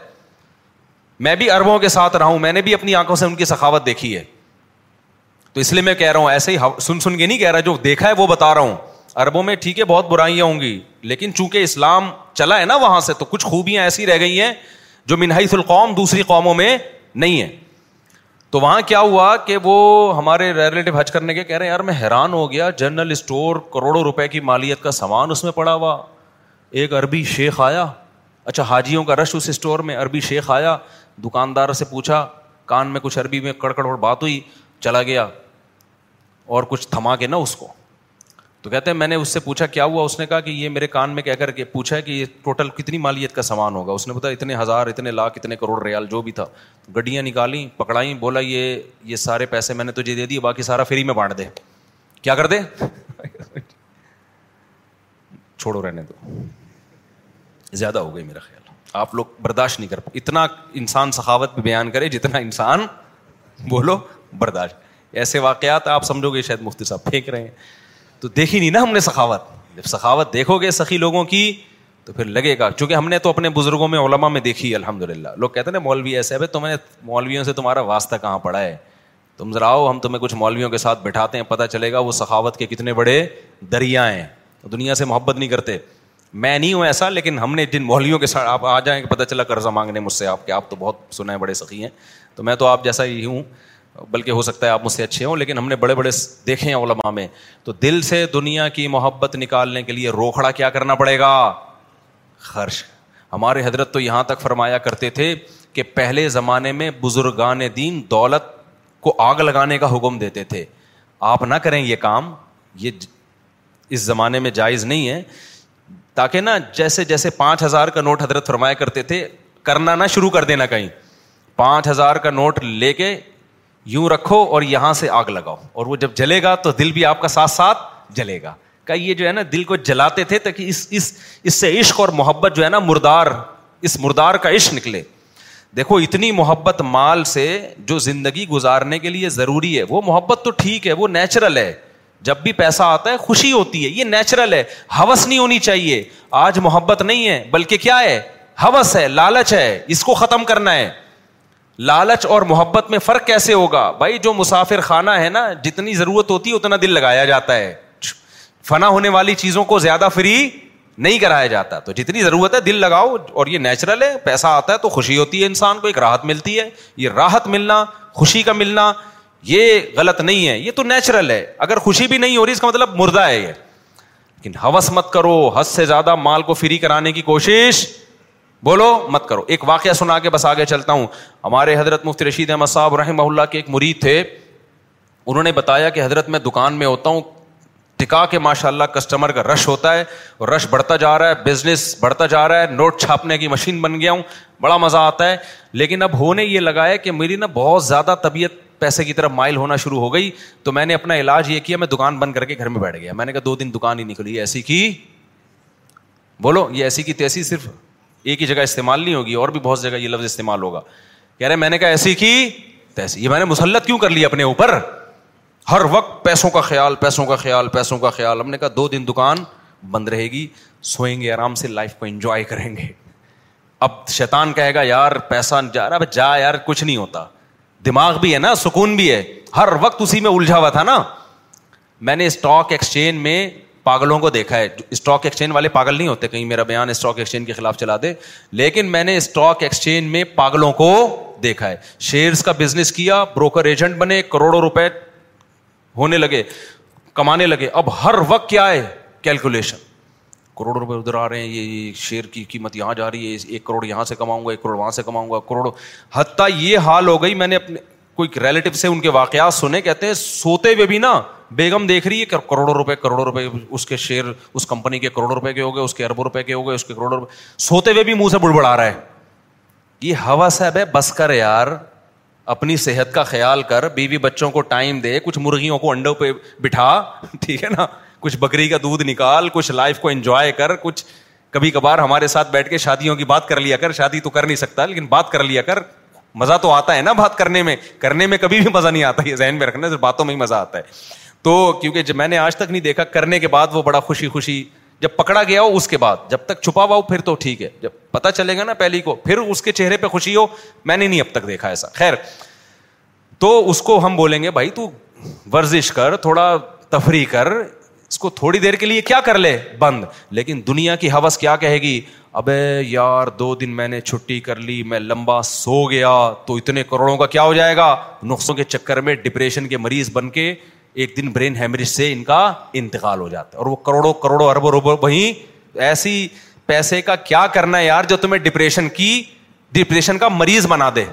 میں بھی اربوں کے ساتھ رہا ہوں میں نے بھی اپنی آنکھوں سے ان کی سخاوت دیکھی ہے تو اس لیے میں کہہ رہا ہوں ایسے ہی سن سن کے نہیں کہہ رہا جو دیکھا ہے وہ بتا رہا ہوں اربوں میں ٹھیک ہے بہت برائیاں ہوں گی لیکن چونکہ اسلام چلا ہے نا وہاں سے تو کچھ خوبیاں ایسی رہ گئی ہیں جو منہائی القوم دوسری قوموں میں نہیں ہے تو وہاں کیا ہوا کہ وہ ہمارے ریلیٹو حج کرنے کے کہہ رہے ہیں یار میں حیران ہو گیا جنرل اسٹور کروڑوں روپے کی مالیت کا سامان اس میں پڑا ہوا ایک عربی شیخ آیا اچھا حاجیوں کا رش اس اسٹور میں عربی شیخ آیا دکاندار سے پوچھا کان میں کچھ عربی میں کڑکڑ اور بات ہوئی چلا گیا اور کچھ تھما کے نا اس کو تو کہتے ہیں میں نے اس سے پوچھا کیا ہوا اس نے کہا کہ یہ میرے کان میں کہہ کر کے پوچھا کہ یہ ٹوٹل کتنی مالیت کا سامان ہوگا اس نے بتایا اتنے ہزار اتنے لاکھ اتنے کروڑ ریال جو بھی تھا گڈیاں نکالیں پکڑائیں بولا یہ یہ سارے پیسے میں نے تجھے دے دیے باقی سارا فری میں بانٹ دے کیا کر دے چھوڑو رہنے دو زیادہ ہو گئی میرا خیال آپ لوگ برداشت نہیں کر اتنا انسان سخاوت پہ بیان کرے جتنا انسان بولو برداشت ایسے واقعات آپ سمجھو گے شاید مفتی صاحب پھینک رہے ہیں تو دیکھی نہیں نا ہم نے سخاوت جب سخاوت دیکھو گے سخی لوگوں کی تو پھر لگے گا چونکہ ہم نے تو اپنے بزرگوں میں علماء میں دیکھی ہے الحمد للہ لوگ کہتے ہیں نا مولوی ایسے ہے تمہیں مولویوں سے تمہارا واسطہ کہاں پڑا ہے تم ذرا آؤ ہم تمہیں کچھ مولویوں کے ساتھ بٹھاتے ہیں پتہ چلے گا وہ سخاوت کے کتنے بڑے دریا ہیں دنیا سے محبت نہیں کرتے میں نہیں ہوں ایسا لیکن ہم نے جن مولوں کے ساتھ آپ آ جائیں پتہ چلا قرضہ مانگنے مجھ سے آپ کے آپ تو بہت سنا ہے بڑے سخی ہیں تو میں تو آپ جیسا ہی ہوں بلکہ ہو سکتا ہے آپ مجھ سے اچھے ہوں لیکن ہم نے بڑے بڑے دیکھے ہیں علما میں تو دل سے دنیا کی محبت نکالنے کے لیے روکھڑا کیا کرنا پڑے گا خرش ہمارے حضرت تو یہاں تک فرمایا کرتے تھے کہ پہلے زمانے میں بزرگان دین دولت کو آگ لگانے کا حکم دیتے تھے آپ نہ کریں یہ کام یہ اس زمانے میں جائز نہیں ہے تاکہ نا جیسے جیسے پانچ ہزار کا نوٹ حضرت فرمایا کرتے تھے کرنا نہ شروع کر دینا کہیں پانچ ہزار کا نوٹ لے کے یوں رکھو اور یہاں سے آگ لگاؤ اور وہ جب جلے گا تو دل بھی آپ کا ساتھ ساتھ جلے گا کہ یہ جو ہے نا دل کو جلاتے تھے تاکہ اس اس اس سے عشق اور محبت جو ہے نا مردار اس مردار کا عشق نکلے دیکھو اتنی محبت مال سے جو زندگی گزارنے کے لیے ضروری ہے وہ محبت تو ٹھیک ہے وہ نیچرل ہے جب بھی پیسہ آتا ہے خوشی ہوتی ہے یہ نیچرل ہے ہوس نہیں ہونی چاہیے آج محبت نہیں ہے بلکہ کیا ہے ہوس ہے لالچ ہے اس کو ختم کرنا ہے لالچ اور محبت میں فرق کیسے ہوگا بھائی جو مسافر خانہ ہے نا جتنی ضرورت ہوتی ہے اتنا دل لگایا جاتا ہے فنا ہونے والی چیزوں کو زیادہ فری نہیں کرایا جاتا تو جتنی ضرورت ہے دل لگاؤ اور یہ نیچرل ہے پیسہ آتا ہے تو خوشی ہوتی ہے انسان کو ایک راحت ملتی ہے یہ راحت ملنا خوشی کا ملنا یہ غلط نہیں ہے یہ تو نیچرل ہے اگر خوشی بھی نہیں ہو رہی اس کا مطلب مردہ ہے یہ لیکن حوث مت کرو حد سے زیادہ مال کو فری کرانے کی کوشش بولو مت کرو ایک واقعہ سنا کے بس آگے چلتا ہوں ہمارے حضرت مفتی رشید احمد صاحب رحمہ اللہ کے ایک مرید تھے انہوں نے بتایا کہ حضرت میں دکان میں ہوتا ہوں ٹکا کے ماشاء اللہ کسٹمر کا رش ہوتا ہے اور رش بڑھتا جا رہا ہے بزنس بڑھتا جا رہا ہے نوٹ چھاپنے کی مشین بن گیا ہوں بڑا مزہ آتا ہے لیکن اب ہونے یہ لگا ہے کہ میری نا بہت زیادہ طبیعت پیسے کی طرف مائل ہونا شروع ہو گئی تو میں نے اپنا علاج یہ کیا میں دکان بند کر کے گھر میں بیٹھ گیا میں نے کہا دو دن دکان ہی نکلی ایسی کی بولو یہ ایسی کی تیسی صرف ایک ہی جگہ استعمال نہیں ہوگی اور بھی بہت جگہ یہ لفظ استعمال ہوگا کہہ رہے میں نے کہا ایسی کی تیسی یہ میں نے مسلط کیوں کر لی اپنے اوپر ہر وقت پیسوں کا خیال پیسوں کا خیال پیسوں کا خیال ہم نے کہا دو دن دکان بند رہے گی سوئیں گے آرام سے لائف کو انجوائے کریں گے اب شیطان کہے گا یار پیسہ جا رہا جا یار کچھ نہیں ہوتا دماغ بھی ہے نا سکون بھی ہے ہر وقت اسی میں الجھا ہوا تھا نا میں نے اسٹاک ایکسچینج میں پاگلوں کو دیکھا ہے اسٹاک ایکسچینج والے پاگل نہیں ہوتے کہیں میرا بیان اسٹاک ایکسچینج کے خلاف چلا دے لیکن میں نے اسٹاک ایکسچینج میں پاگلوں کو دیکھا ہے شیئرس کا بزنس کیا بروکر ایجنٹ بنے کروڑوں روپئے ہونے لگے کمانے لگے اب ہر وقت کیا ہے کیلکولیشن کروڑوں روپے ادھر آ رہے ہیں یہ شیئر کی قیمت یہاں جا رہی ہے ایک کروڑ یہاں سے کماؤں گا ایک کروڑ وہاں سے کماؤں گا کروڑ حتیٰ یہ حال ہو گئی میں نے اپنے کوئی ریلیٹو سے ان کے واقعات سنے کہتے ہیں سوتے ہوئے بھی نا بیگم دیکھ رہی ہے کہ کروڑوں روپئے کروڑوں روپئے اس کے شیئر اس کمپنی کے کروڑوں روپئے کے ہو گئے اس کے اربوں روپئے کے ہو گئے اس کے کروڑوں روپئے سوتے ہوئے بھی منہ سے بڑبڑا رہا ہے یہ ہوا صاحب ہے بس کر یار اپنی صحت کا خیال کر بیوی بچوں کو ٹائم دے کچھ مرغیوں کو انڈوں پہ بٹھا ٹھیک ہے نا کچھ بکری کا دودھ نکال کچھ لائف کو انجوائے کر کچھ کبھی کبھار ہمارے ساتھ بیٹھ کے شادیوں کی بات کر لیا کر شادی تو کر نہیں سکتا لیکن بات کر لیا کر مزہ تو آتا ہے نا بات کرنے میں کرنے میں کبھی بھی مزہ نہیں آتا یہ ذہن میں رکھنا صرف باتوں میں ہی مزہ آتا ہے تو کیونکہ جب میں نے آج تک نہیں دیکھا کرنے کے بعد وہ بڑا خوشی خوشی جب پکڑا گیا ہو اس کے بعد جب تک چھپا ہوا ہو پھر تو ٹھیک ہے جب پتا چلے گا نا پہلی کو پھر اس کے چہرے پہ خوشی ہو میں نے نہیں اب تک دیکھا ایسا خیر تو اس کو ہم بولیں گے بھائی تو ورزش کر تھوڑا تفریح کر اس کو تھوڑی دیر کے لیے کیا کر لے بند لیکن دنیا کی حوث کیا کہے گی اب یار دو دن میں نے چھٹی کر لی میں لمبا سو گیا تو اتنے کروڑوں کا کیا ہو جائے گا نقصوں کے چکر میں ڈپریشن کے مریض بن کے ایک دن برین ہیمریج سے ان کا انتقال ہو جاتا ہے اور وہ کروڑوں کروڑوں اربوں روپے وہیں ایسی پیسے کا کیا کرنا ہے یار جو تمہیں ڈپریشن کی ڈپریشن کا مریض بنا دے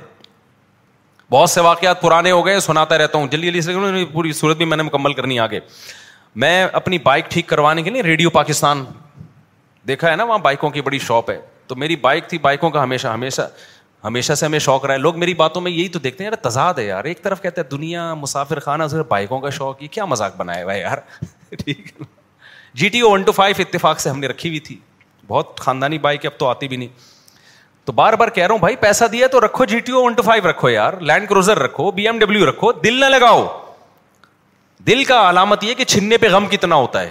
بہت سے واقعات پرانے ہو گئے سناتا رہتا ہوں جلدی جلدی سے پوری صورت بھی میں نے مکمل کرنی آگے میں اپنی بائک ٹھیک کروانے کے لیے ریڈیو پاکستان دیکھا ہے نا وہاں بائکوں کی بڑی شاپ ہے تو میری بائک تھی بائکوں کا ہمیشہ ہمیشہ ہمیشہ سے ہمیں شوق رہا ہے لوگ میری باتوں میں یہی تو دیکھتے ہیں یار تضاد ہے یار ایک طرف کہتا ہے دنیا مسافر خانہ صرف بائکوں کا شوق یہ کیا مذاق بنایا ہوا ہے یار ٹھیک G T O one two five اتفاق سے ہم نے رکھی ہوئی تھی بہت خاندانی بائک اب تو آتی بھی نہیں تو بار بار کہہ رہا ہوں بھائی پیسہ دیا تو رکھو G T O one two five رکھو یار لینڈ کروزر رکھو بی ایم ڈبلو رکھو دل نہ لگاؤ دل کا علامت یہ کہ چھننے پہ غم کتنا ہوتا ہے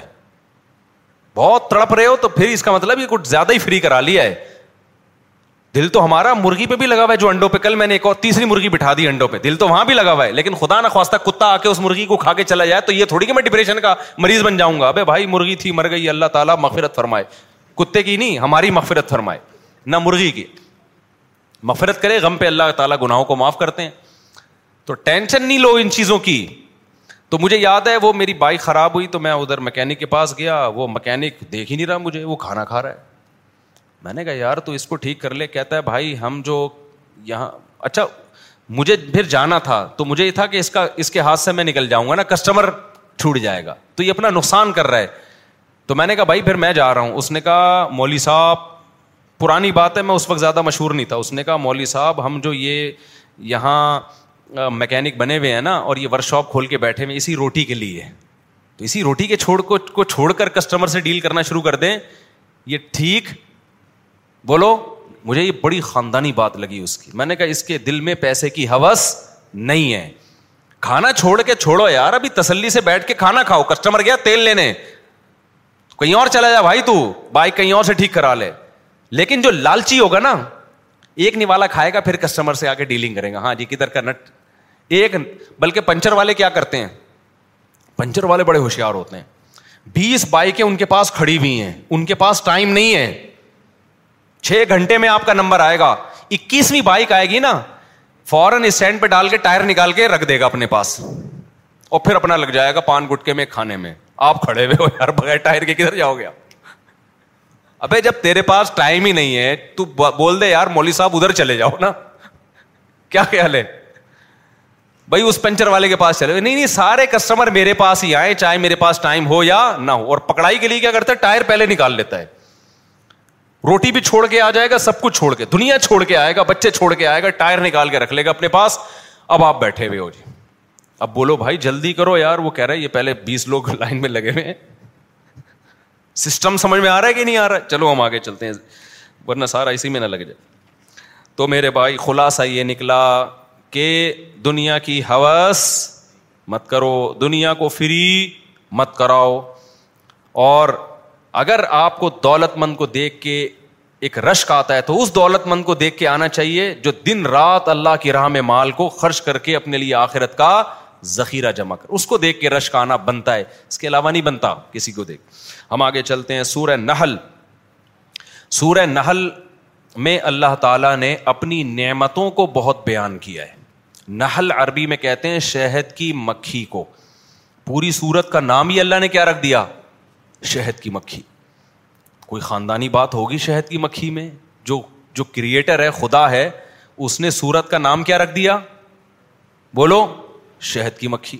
بہت تڑپ رہے ہو تو پھر اس کا مطلب یہ کچھ زیادہ ہی فری کرا لیا ہے دل تو ہمارا مرغی پہ بھی لگا ہوا ہے جو انڈوں پہ کل میں نے ایک اور تیسری مرغی بٹھا دی انڈوں پہ دل تو وہاں بھی لگا ہوا ہے لیکن خدا نہ خواصہ مرغی کو کھا کے چلا جائے تو یہ تھوڑی کہ میں ڈپریشن کا مریض بن جاؤں گا بھائی مرغی تھی مر گئی اللہ تعالیٰ مغفرت فرمائے کتے کی نہیں ہماری مغفرت فرمائے نہ مرغی کی مفرت کرے غم پہ اللہ تعالیٰ گناہوں کو معاف کرتے ہیں تو ٹینشن نہیں لو ان چیزوں کی تو مجھے یاد ہے وہ میری بائک خراب ہوئی تو میں ادھر مکینک کے پاس گیا وہ مکینک دیکھ ہی نہیں رہا مجھے وہ کھانا کھا رہا ہے میں نے کہا یار تو اس کو ٹھیک کر لے کہتا ہے بھائی ہم جو یہاں اچھا مجھے پھر جانا تھا تو مجھے یہ تھا کہ اس کے ہاتھ سے میں نکل جاؤں گا نا کسٹمر چھوٹ جائے گا تو یہ اپنا نقصان کر رہا ہے تو میں نے کہا بھائی پھر میں جا رہا ہوں اس نے کہا مولوی صاحب پرانی بات ہے میں اس وقت زیادہ مشہور نہیں تھا اس نے کہا مولوی صاحب ہم جو یہاں میکینک بنے ہوئے ہیں نا اور یہ ورک شاپ کھول کے بیٹھے ہوئے اسی روٹی کے لیے تو اسی روٹی کے چھوڑ کو, کو چھوڑ کر کسٹمر سے ڈیل کرنا شروع کر دیں یہ ٹھیک بولو مجھے یہ بڑی خاندانی بات لگی اس اس کی میں میں نے کہا کے دل پیسے کی ہوس نہیں ہے کھانا چھوڑ کے چھوڑو یار ابھی تسلی سے بیٹھ کے کھانا کھاؤ کسٹمر گیا تیل لینے کہیں اور چلا جا بھائی تو بائک کہیں اور سے ٹھیک کرا لے لیکن جو لالچی ہوگا نا ایک نیوالا کھائے گا پھر کسٹمر سے آ کے ڈیلنگ کرے گا ہاں جی کدھر کا نٹ ایک بلکہ پنچر والے کیا کرتے ہیں پنچر والے بڑے ہوشیار ہوتے ہیں بیس بائکیں ان کے پاس کھڑی ہوئی ہیں ان کے پاس ٹائم نہیں ہے چھ گھنٹے میں آپ کا نمبر آئے گا اکیسویں بائک آئے گی نا فورن اسٹینڈ پہ ڈال کے ٹائر نکال کے رکھ دے گا اپنے پاس اور پھر اپنا لگ جائے گا پان گٹکے میں کھانے میں آپ کھڑے ہوئے ہو یار بغیر ٹائر کے کدھر جاؤ گے آپ ابھی جب تیرے پاس ٹائم ہی نہیں ہے تو بول دے یار مولوی صاحب ادھر چلے جاؤ نا کیا خیال ہے بھائی اس پنچر والے کے پاس چلے نہیں نہیں سارے کسٹمر میرے پاس ہی آئے چاہے میرے پاس ٹائم ہو یا نہ ہو اور پکڑائی کے لیے کیا کرتا ہے ٹائر پہلے نکال لیتا ہے روٹی بھی چھوڑ کے آ جائے گا سب کچھ چھوڑ کے دنیا چھوڑ کے آئے گا بچے چھوڑ کے آئے گا ٹائر نکال کے رکھ لے گا اپنے پاس اب آپ بیٹھے ہوئے ہو جی اب بولو بھائی جلدی کرو یار وہ کہہ رہے یہ پہلے بیس لوگ لائن میں لگے ہوئے ہیں سسٹم سمجھ میں آ رہا ہے کہ نہیں آ رہا ہے چلو ہم آگے چلتے ہیں ورنہ سارا اسی میں نہ لگ جائے تو میرے بھائی خلاصہ یہ نکلا کہ دنیا کی حوث مت کرو دنیا کو فری مت کراؤ اور اگر آپ کو دولت مند کو دیکھ کے ایک رشک آتا ہے تو اس دولت مند کو دیکھ کے آنا چاہیے جو دن رات اللہ کی راہ میں مال کو خرچ کر کے اپنے لیے آخرت کا ذخیرہ جمع کر اس کو دیکھ کے رشک آنا بنتا ہے اس کے علاوہ نہیں بنتا کسی کو دیکھ ہم آگے چلتے ہیں سورہ نہل سورہ نحل میں اللہ تعالیٰ نے اپنی نعمتوں کو بہت بیان کیا ہے نحل عربی میں کہتے ہیں شہد کی مکھی کو پوری سورت کا نام ہی اللہ نے کیا رکھ دیا شہد کی مکھی کوئی خاندانی بات ہوگی شہد کی مکھی میں جو جو کریٹر ہے خدا ہے اس نے سورت کا نام کیا رکھ دیا بولو شہد کی مکھی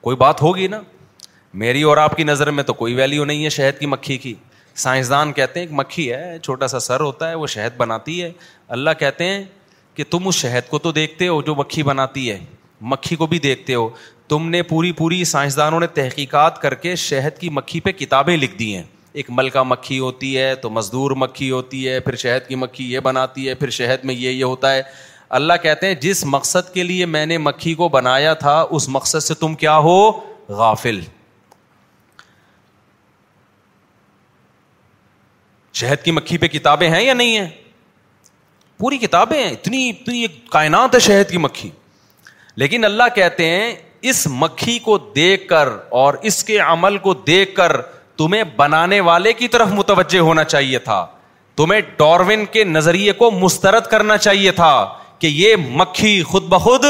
کوئی بات ہوگی نا میری اور آپ کی نظر میں تو کوئی ویلیو نہیں ہے شہد کی مکھی کی سائنسدان کہتے ہیں ایک مکھی ہے چھوٹا سا سر ہوتا ہے وہ شہد بناتی ہے اللہ کہتے ہیں کہ تم اس شہد کو تو دیکھتے ہو جو مکھی بناتی ہے مکھی کو بھی دیکھتے ہو تم نے پوری پوری سائنسدانوں نے تحقیقات کر کے شہد کی مکھی پہ کتابیں لکھ دی ہیں ایک ملکہ مکھی ہوتی ہے تو مزدور مکھی ہوتی ہے پھر شہد کی مکھی یہ بناتی ہے پھر شہد میں یہ یہ ہوتا ہے اللہ کہتے ہیں جس مقصد کے لیے میں نے مکھی کو بنایا تھا اس مقصد سے تم کیا ہو غافل شہد کی مکھی پہ کتابیں ہیں یا نہیں ہیں پوری کتابیں ہیں اتنی اتنی ایک کائنات ہے شہد کی مکھی لیکن اللہ کہتے ہیں اس اس مکھی کو دیکھ کر اور کے عمل کو دیکھ کر تمہیں بنانے والے کی طرف متوجہ ہونا چاہیے تھا تمہیں ڈاروین کے نظریے کو مسترد کرنا چاہیے تھا کہ یہ مکھی خود بخود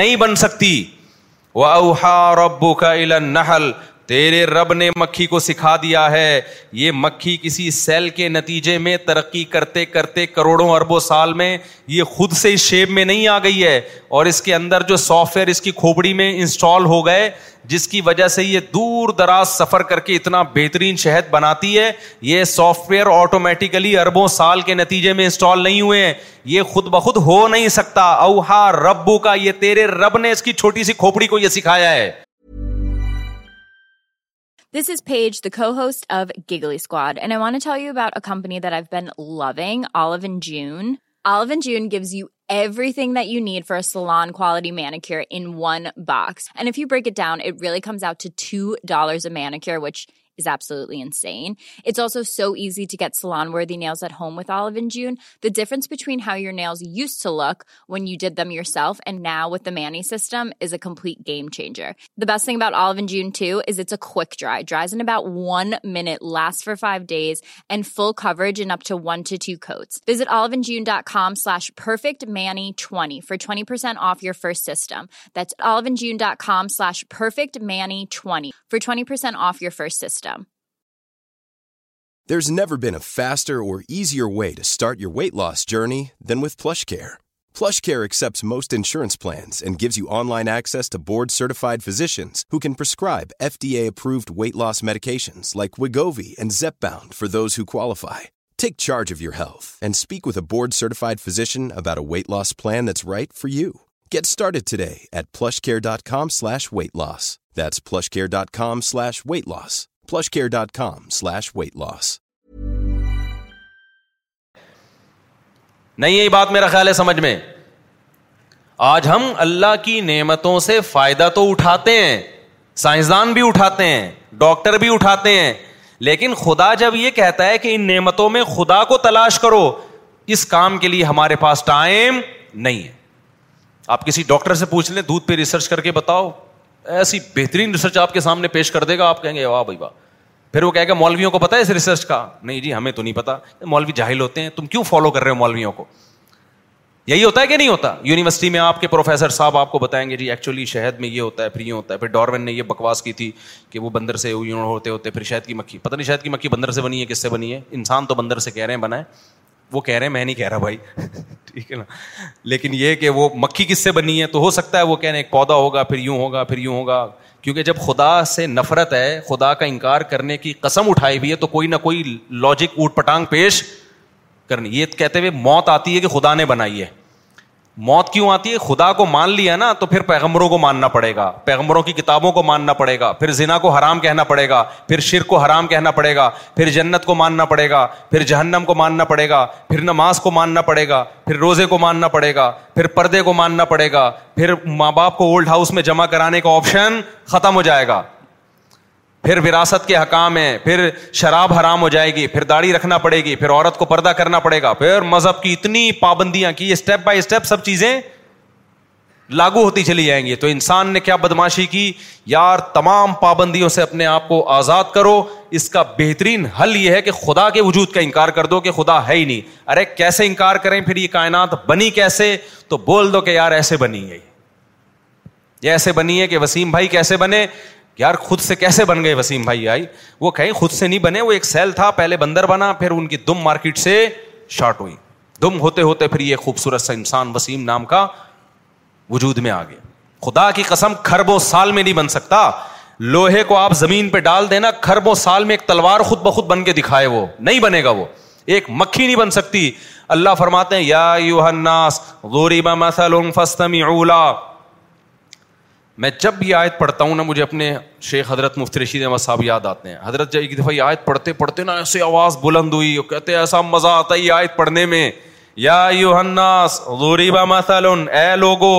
نہیں بن سکتی وہ اوہا ربو نہل تیرے رب نے مکھی کو سکھا دیا ہے یہ مکھی کسی سیل کے نتیجے میں ترقی کرتے کرتے کروڑوں اربوں سال میں یہ خود سے اس شیپ میں نہیں آ گئی ہے اور اس کے اندر جو سافٹ ویئر اس کی کھوپڑی میں انسٹال ہو گئے جس کی وجہ سے یہ دور دراز سفر کر کے اتنا بہترین شہد بناتی ہے یہ سافٹ ویئر آٹومیٹیکلی اربوں سال کے نتیجے میں انسٹال نہیں ہوئے ہیں یہ خود بخود ہو نہیں سکتا اوہا ربو کا یہ تیرے رب نے اس کی چھوٹی سی کھوپڑی کو یہ سکھایا ہے دس از پیج داس اوگل آل ون جیون gives you everything you need for سلان کو ازن also so easy to get سلانوری home with آلون Jain the difference between have your nose silk when you جد دم یور سیلف اینڈ نا وت a mini system is a کمپوئی game changer بیس about آلوین جیون اوکھ جائے floored آلون جینڈا خام ساش packet many ٹھونی for twenty percent of your first system آلوین جینڈا خام ساش perfect many ٹوانی for twenty percent of your first system system. There's never been a faster or easier way to start your weight loss journey than with PlushCare. PlushCare accepts most insurance plans and gives you online access to board-certified physicians who can prescribe FDA-approved weight loss medications like Wegovy and Zepbound for those who qualify. Take charge of your health and speak with a board-certified physician about a weight loss plan that's right for you. Get started today at PlushCare.com/weight-loss. That's PlushCare.com/weight-loss. plushcare.com slash weight loss نہیں یہ بات میرا خیال ہے سمجھ میں آج ہم اللہ کی نعمتوں سے فائدہ تو اٹھاتے ہیں سائنسدان بھی اٹھاتے ہیں ڈاکٹر بھی اٹھاتے ہیں لیکن خدا جب یہ کہتا ہے کہ ان نعمتوں میں خدا کو تلاش کرو اس کام کے لیے ہمارے پاس ٹائم نہیں ہے آپ کسی ڈاکٹر سے پوچھ لیں دودھ پہ ریسرچ کر کے بتاؤ ایسی بہترین ریسرچ آپ کے سامنے پیش کر دے گا آپ کہیں گے واہ واہ بھائی پھر وہ کہہ گا مولویوں کو پتا ہے اس ریسرچ کا نہیں جی ہمیں تو نہیں پتا مولوی جاہل ہوتے ہیں تم کیوں فالو کر رہے ہو مولویوں کو یہی ہوتا ہے کہ نہیں ہوتا یونیورسٹی میں آپ کے پروفیسر صاحب آپ کو بتائیں گے جی ایکچولی شہد میں یہ ہوتا ہے پھر یہ ہوتا ہے پھر ڈارون نے یہ بکواس کی تھی کہ وہ بندر سے ہوتے ہوتے پھر شہد کی مکھی پتہ نہیں شہد کی مکھی بندر سے بنی ہے کس سے بنی ہے انسان تو بندر سے کہہ رہے ہیں بنائے وہ کہہ رہے ہیں میں نہیں کہہ رہا بھائی ٹھیک ہے نا لیکن یہ کہ وہ مکھی کس سے بنی ہے تو ہو سکتا ہے وہ کہہ رہے ہیں پودا ہوگا پھر یوں ہوگا پھر یوں ہوگا کیونکہ جب خدا سے نفرت ہے خدا کا انکار کرنے کی قسم اٹھائی ہوئی ہے تو کوئی نہ کوئی لاجک اوٹ پٹانگ پیش کرنی یہ کہتے ہوئے موت آتی ہے کہ خدا نے بنائی ہے موت کیوں آتی ہے خدا کو مان لیا نا تو پھر پیغمبروں کو ماننا پڑے گا پیغمبروں کی کتابوں کو ماننا پڑے گا پھر زنا کو حرام کہنا پڑے گا پھر شرک کو حرام کہنا پڑے گا پھر جنت کو ماننا پڑے گا پھر جہنم کو ماننا پڑے گا پھر نماز کو ماننا پڑے گا پھر روزے کو ماننا پڑے گا پھر پردے کو ماننا پڑے گا پھر ماں باپ کو اولڈ ہاؤس میں جمع کرانے کا آپشن ختم ہو جائے گا پھر وراثت کے حکام ہیں پھر شراب حرام ہو جائے گی پھر داڑھی رکھنا پڑے گی پھر عورت کو پردہ کرنا پڑے گا پھر مذہب کی اتنی پابندیاں کی اسٹیپ بائی اسٹیپ سب چیزیں لاگو ہوتی چلی جائیں گی تو انسان نے کیا بدماشی کی یار تمام پابندیوں سے اپنے آپ کو آزاد کرو اس کا بہترین حل یہ ہے کہ خدا کے وجود کا انکار کر دو کہ خدا ہے ہی نہیں ارے کیسے انکار کریں پھر یہ کائنات بنی کیسے تو بول دو کہ یار ایسے بنی ہے یہ ایسے بنی ہے کہ وسیم بھائی کیسے بنے یار خود سے کیسے بن گئے وسیم بھائی آئی وہ کہیں خود سے نہیں بنے وہ ایک سیل تھا پہلے بندر بنا پھر ان کی دم دم مارکیٹ سے شارٹ ہوئی ہوتے ہوتے پھر یہ خوبصورت سا انسان وسیم نام کا وجود میں آ گیا خدا کی قسم کھربوں سال میں نہیں بن سکتا لوہے کو آپ زمین پہ ڈال دینا کھرب و سال میں ایک تلوار خود بخود بن کے دکھائے وہ نہیں بنے گا وہ ایک مکھی نہیں بن سکتی اللہ فرماتے ہیں یا میں جب یہ آیت پڑھتا ہوں نا مجھے اپنے شیخ حضرت مفتی رشید احمد صاحب یاد آتے ہیں حضرت جب جی ایک دفعہ یہ آیت پڑھتے پڑھتے نا ایسی آواز بلند ہوئی کہتے ایسا مزہ آتا ہے یہ آیت پڑھنے میں یا یو اناس غوری بہ اے لوگو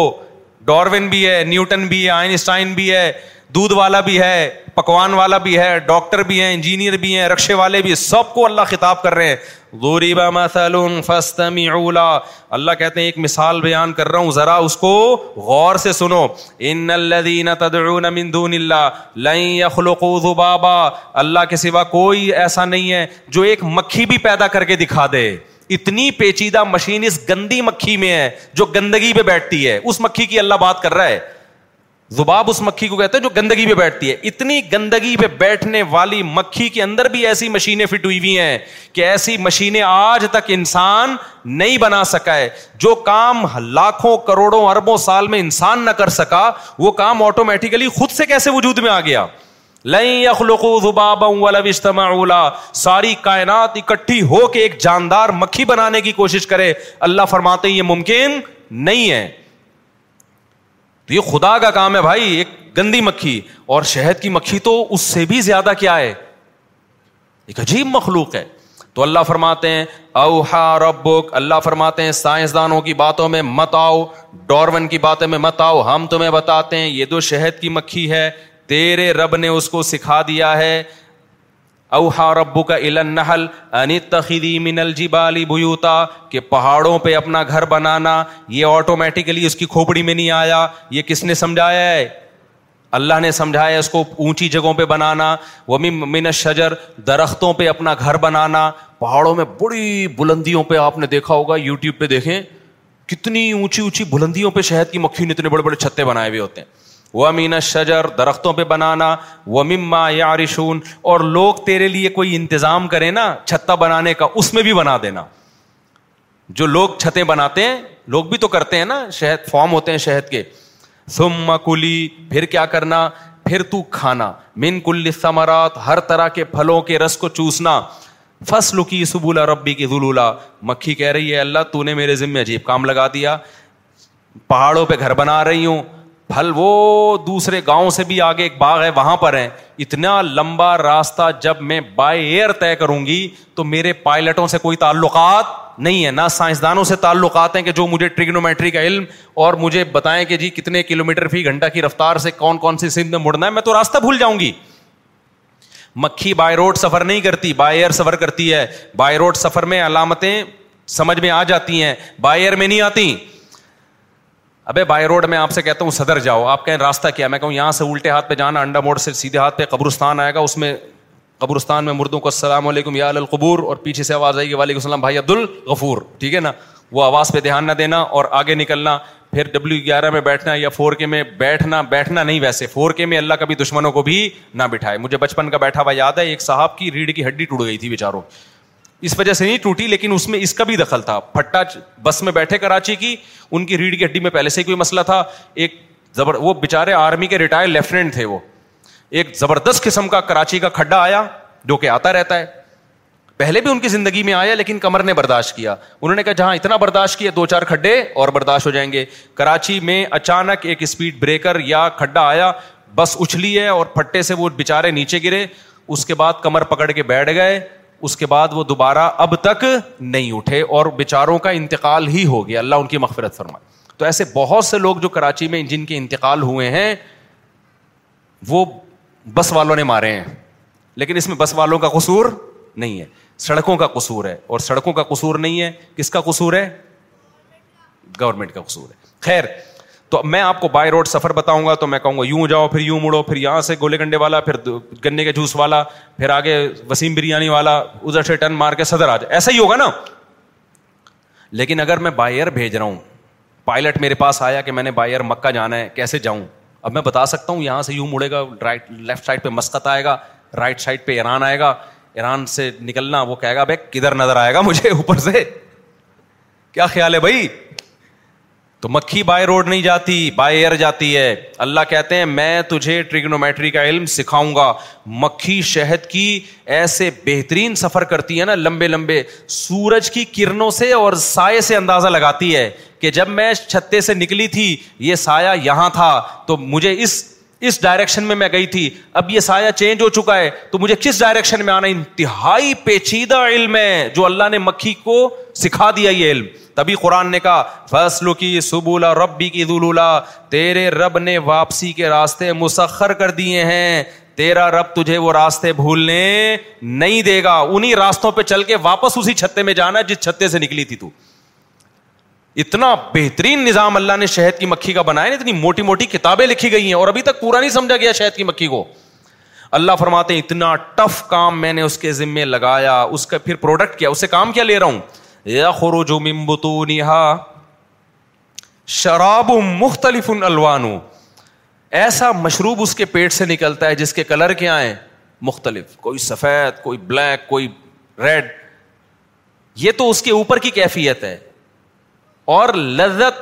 ڈاروین بھی ہے نیوٹن بھی ہے آئنسٹائن بھی ہے دودھ والا بھی ہے پکوان والا بھی ہے ڈاکٹر بھی ہے انجینئر بھی ہیں رکشے والے بھی سب کو اللہ خطاب کر رہے ہیں اللہ کہتے ہیں ایک مثال بیان کر رہا ہوں ذرا اس کو غور سے سنو ان ذبابا اللہ کے سوا کوئی ایسا نہیں ہے جو ایک مکھی بھی پیدا کر کے دکھا دے اتنی پیچیدہ مشین اس گندی مکھی میں ہے جو گندگی پہ بیٹھتی ہے اس مکھی کی اللہ بات کر رہا ہے زباب اس مکھی کو کہتے ہیں جو گندگی پہ بیٹھتی ہے اتنی گندگی پہ بیٹھنے والی مکھی کے اندر بھی ایسی مشینیں فٹ ہوئی ہوئی ہیں کہ ایسی مشینیں آج تک انسان نہیں بنا سکا ہے جو کام لاکھوں کروڑوں اربوں سال میں انسان نہ کر سکا وہ کام آٹومیٹیکلی خود سے کیسے وجود میں آ گیا لائن زباب اولا اولا ساری کائنات اکٹھی ہو کے ایک جاندار مکھی بنانے کی کوشش کرے اللہ فرماتے یہ ممکن نہیں ہے تو یہ خدا کا کام ہے بھائی ایک گندی مکھی اور شہد کی مکھی تو اس سے بھی زیادہ کیا ہے ایک عجیب مخلوق ہے تو اللہ فرماتے ہیں اوہا ربک رب اللہ فرماتے ہیں سائنسدانوں کی باتوں میں مت آؤ ڈورون کی باتوں میں مت آؤ ہم تمہیں بتاتے ہیں یہ جو شہد کی مکھی ہے تیرے رب نے اس کو سکھا دیا ہے اوہا ربو کا انتخی من کہ پہاڑوں پہ اپنا گھر بنانا یہ آٹومیٹیکلی اس کی کھوپڑی میں نہیں آیا یہ کس نے سمجھایا ہے اللہ نے سمجھایا اس کو اونچی جگہوں پہ بنانا وہ من شجر درختوں پہ اپنا گھر بنانا پہاڑوں میں بڑی بلندیوں پہ آپ نے دیکھا ہوگا یوٹیوب پہ دیکھیں کتنی اونچی اونچی بلندیوں پہ شہد کی مکھی نے اتنے بڑے بڑے چھتے بنائے ہوئے ہوتے ہیں وہ امین شجر درختوں پہ بنانا وہ مما یا رشون اور لوگ تیرے لیے کوئی انتظام کریں نا چھتا بنانے کا اس میں بھی بنا دینا جو لوگ چھتیں بناتے ہیں لوگ بھی تو کرتے ہیں نا شہد فارم ہوتے ہیں شہد کے کلی پھر کیا کرنا پھر تو کھانا من کل ثمرات ہر طرح کے پھلوں کے رس کو چوسنا فصل لکی سبولا ربی کی ضولولہ مکھی کہہ رہی ہے اللہ تو نے میرے ذمے عجیب کام لگا دیا پہاڑوں پہ گھر بنا رہی ہوں پھل وہ دوسرے گاؤں سے بھی آگے ایک باغ ہے وہاں پر ہے اتنا لمبا راستہ جب میں بائی ایئر طے کروں گی تو میرے پائلٹوں سے کوئی تعلقات نہیں ہے نہ سائنسدانوں سے تعلقات ہیں کہ جو مجھے ٹریگنومیٹری کا علم اور مجھے بتائیں کہ جی کتنے کلو میٹر فی گھنٹہ کی رفتار سے کون کون سی سندھ میں مڑنا ہے میں تو راستہ بھول جاؤں گی مکھی بائی روڈ سفر نہیں کرتی بائی ایئر سفر کرتی ہے بائی روڈ سفر میں علامتیں سمجھ میں آ جاتی ہیں بائی ایئر میں نہیں آتی ابے بائی روڈ میں آپ سے کہتا ہوں صدر جاؤ آپ کہیں راستہ کیا میں کہوں یہاں سے الٹے ہاتھ پہ جانا انڈا موڑ سے سیدھے ہاتھ پہ قبرستان آئے گا اس میں قبرستان میں مردوں کو السلام علیکم یا القبور اور پیچھے سے آواز آئے گی وعلیکم السلام بھائی عبد الغفور ٹھیک ہے نا وہ آواز پہ دھیان نہ دینا اور آگے نکلنا پھر ڈبلو گیارہ میں بیٹھنا یا فور کے میں بیٹھنا بیٹھنا نہیں ویسے فور کے میں اللہ کبھی دشمنوں کو بھی نہ بٹھائے مجھے بچپن کا بیٹھا ہوا یاد ہے ایک صاحب کی ریڑھ کی ہڈی ٹوٹ گئی تھی بیچاروں اس وجہ سے نہیں ٹوٹی لیکن اس میں اس کا بھی دخل تھا پھٹا بس میں بیٹھے کراچی کی ان کی ریڑھ کی ہڈی میں پہلے سے کوئی مسئلہ تھا ایک زبر وہ بےچارے آرمی کے ریٹائر لیفٹیننٹ تھے وہ ایک زبردست قسم کا کراچی کا کھڈا آیا جو کہ آتا رہتا ہے پہلے بھی ان کی زندگی میں آیا لیکن کمر نے برداشت کیا انہوں نے کہا جہاں اتنا برداشت کیا دو چار کھڈے اور برداشت ہو جائیں گے کراچی میں اچانک ایک اسپیڈ بریکر یا کھڈا آیا بس اچھلی ہے اور پھٹے سے وہ بےچارے نیچے گرے اس کے بعد کمر پکڑ کے بیٹھ گئے اس کے بعد وہ دوبارہ اب تک نہیں اٹھے اور بے چاروں کا انتقال ہی ہو گیا اللہ ان کی مغفرت فرمائے تو ایسے بہت سے لوگ جو کراچی میں جن کے انتقال ہوئے ہیں وہ بس والوں نے مارے ہیں لیکن اس میں بس والوں کا قصور نہیں ہے سڑکوں کا قصور ہے اور سڑکوں کا قصور نہیں ہے کس کا قصور ہے گورنمنٹ کا قصور ہے خیر تو میں آپ کو بائی روڈ سفر بتاؤں گا تو میں کہوں گا یوں جاؤ پھر یوں مڑو پھر یہاں سے گولے گنڈے والا پھر گنے کے جوس والا پھر آگے وسیم بریانی والا ادھر سے مار کے صدر آ جائے ایسا ہی ہوگا نا لیکن اگر میں بائی ایئر بھیج رہا ہوں پائلٹ میرے پاس آیا کہ میں نے بائی ایئر مکہ جانا ہے کیسے جاؤں اب میں بتا سکتا ہوں یہاں سے یوں مڑے گا رائٹ لیفٹ سائڈ پہ مسقط آئے گا رائٹ سائڈ پہ ایران آئے گا ایران سے نکلنا وہ کہے گا بھائی کدھر نظر آئے گا مجھے اوپر سے کیا خیال ہے بھائی تو مکھی بائی روڈ نہیں جاتی بائی ایئر جاتی ہے اللہ کہتے ہیں میں تجھے ٹریگنومیٹری کا علم سکھاؤں گا مکھی شہد کی ایسے بہترین سفر کرتی ہے نا لمبے لمبے سورج کی کرنوں سے اور سائے سے اندازہ لگاتی ہے کہ جب میں چھتے سے نکلی تھی یہ سایہ یہاں تھا تو مجھے اس اس ڈائریکشن میں میں گئی تھی اب یہ سایہ چینج ہو چکا ہے تو مجھے کس ڈائریکشن میں آنا انتہائی پیچیدہ علم ہے جو اللہ نے مکھی کو سکھا دیا یہ علم تبھی قرآن نے کہا فیصلو کی سب رب بھی تیرے رب نے واپسی کے راستے مسخر کر دیے ہیں تیرا رب تجھے وہ راستے بھولنے نہیں دے گا انہیں راستوں پہ چل کے واپس اسی چھتے میں جانا جس چھتے سے نکلی تھی تو اتنا بہترین نظام اللہ نے شہد کی مکھی کا بنایا نا اتنی موٹی موٹی کتابیں لکھی گئی ہیں اور ابھی تک پورا نہیں سمجھا گیا شہد کی مکھی کو اللہ فرماتے ہیں اتنا ٹف کام میں نے اس کے ذمے لگایا اس کا پھر پروڈکٹ کیا اسے کام کیا لے رہا ہوں یخرج جو بطونها نہا شراب مختلف ان ایسا مشروب اس کے پیٹ سے نکلتا ہے جس کے کلر کیا ہیں مختلف کوئی سفید کوئی بلیک کوئی ریڈ یہ تو اس کے اوپر کی کیفیت ہے اور لذت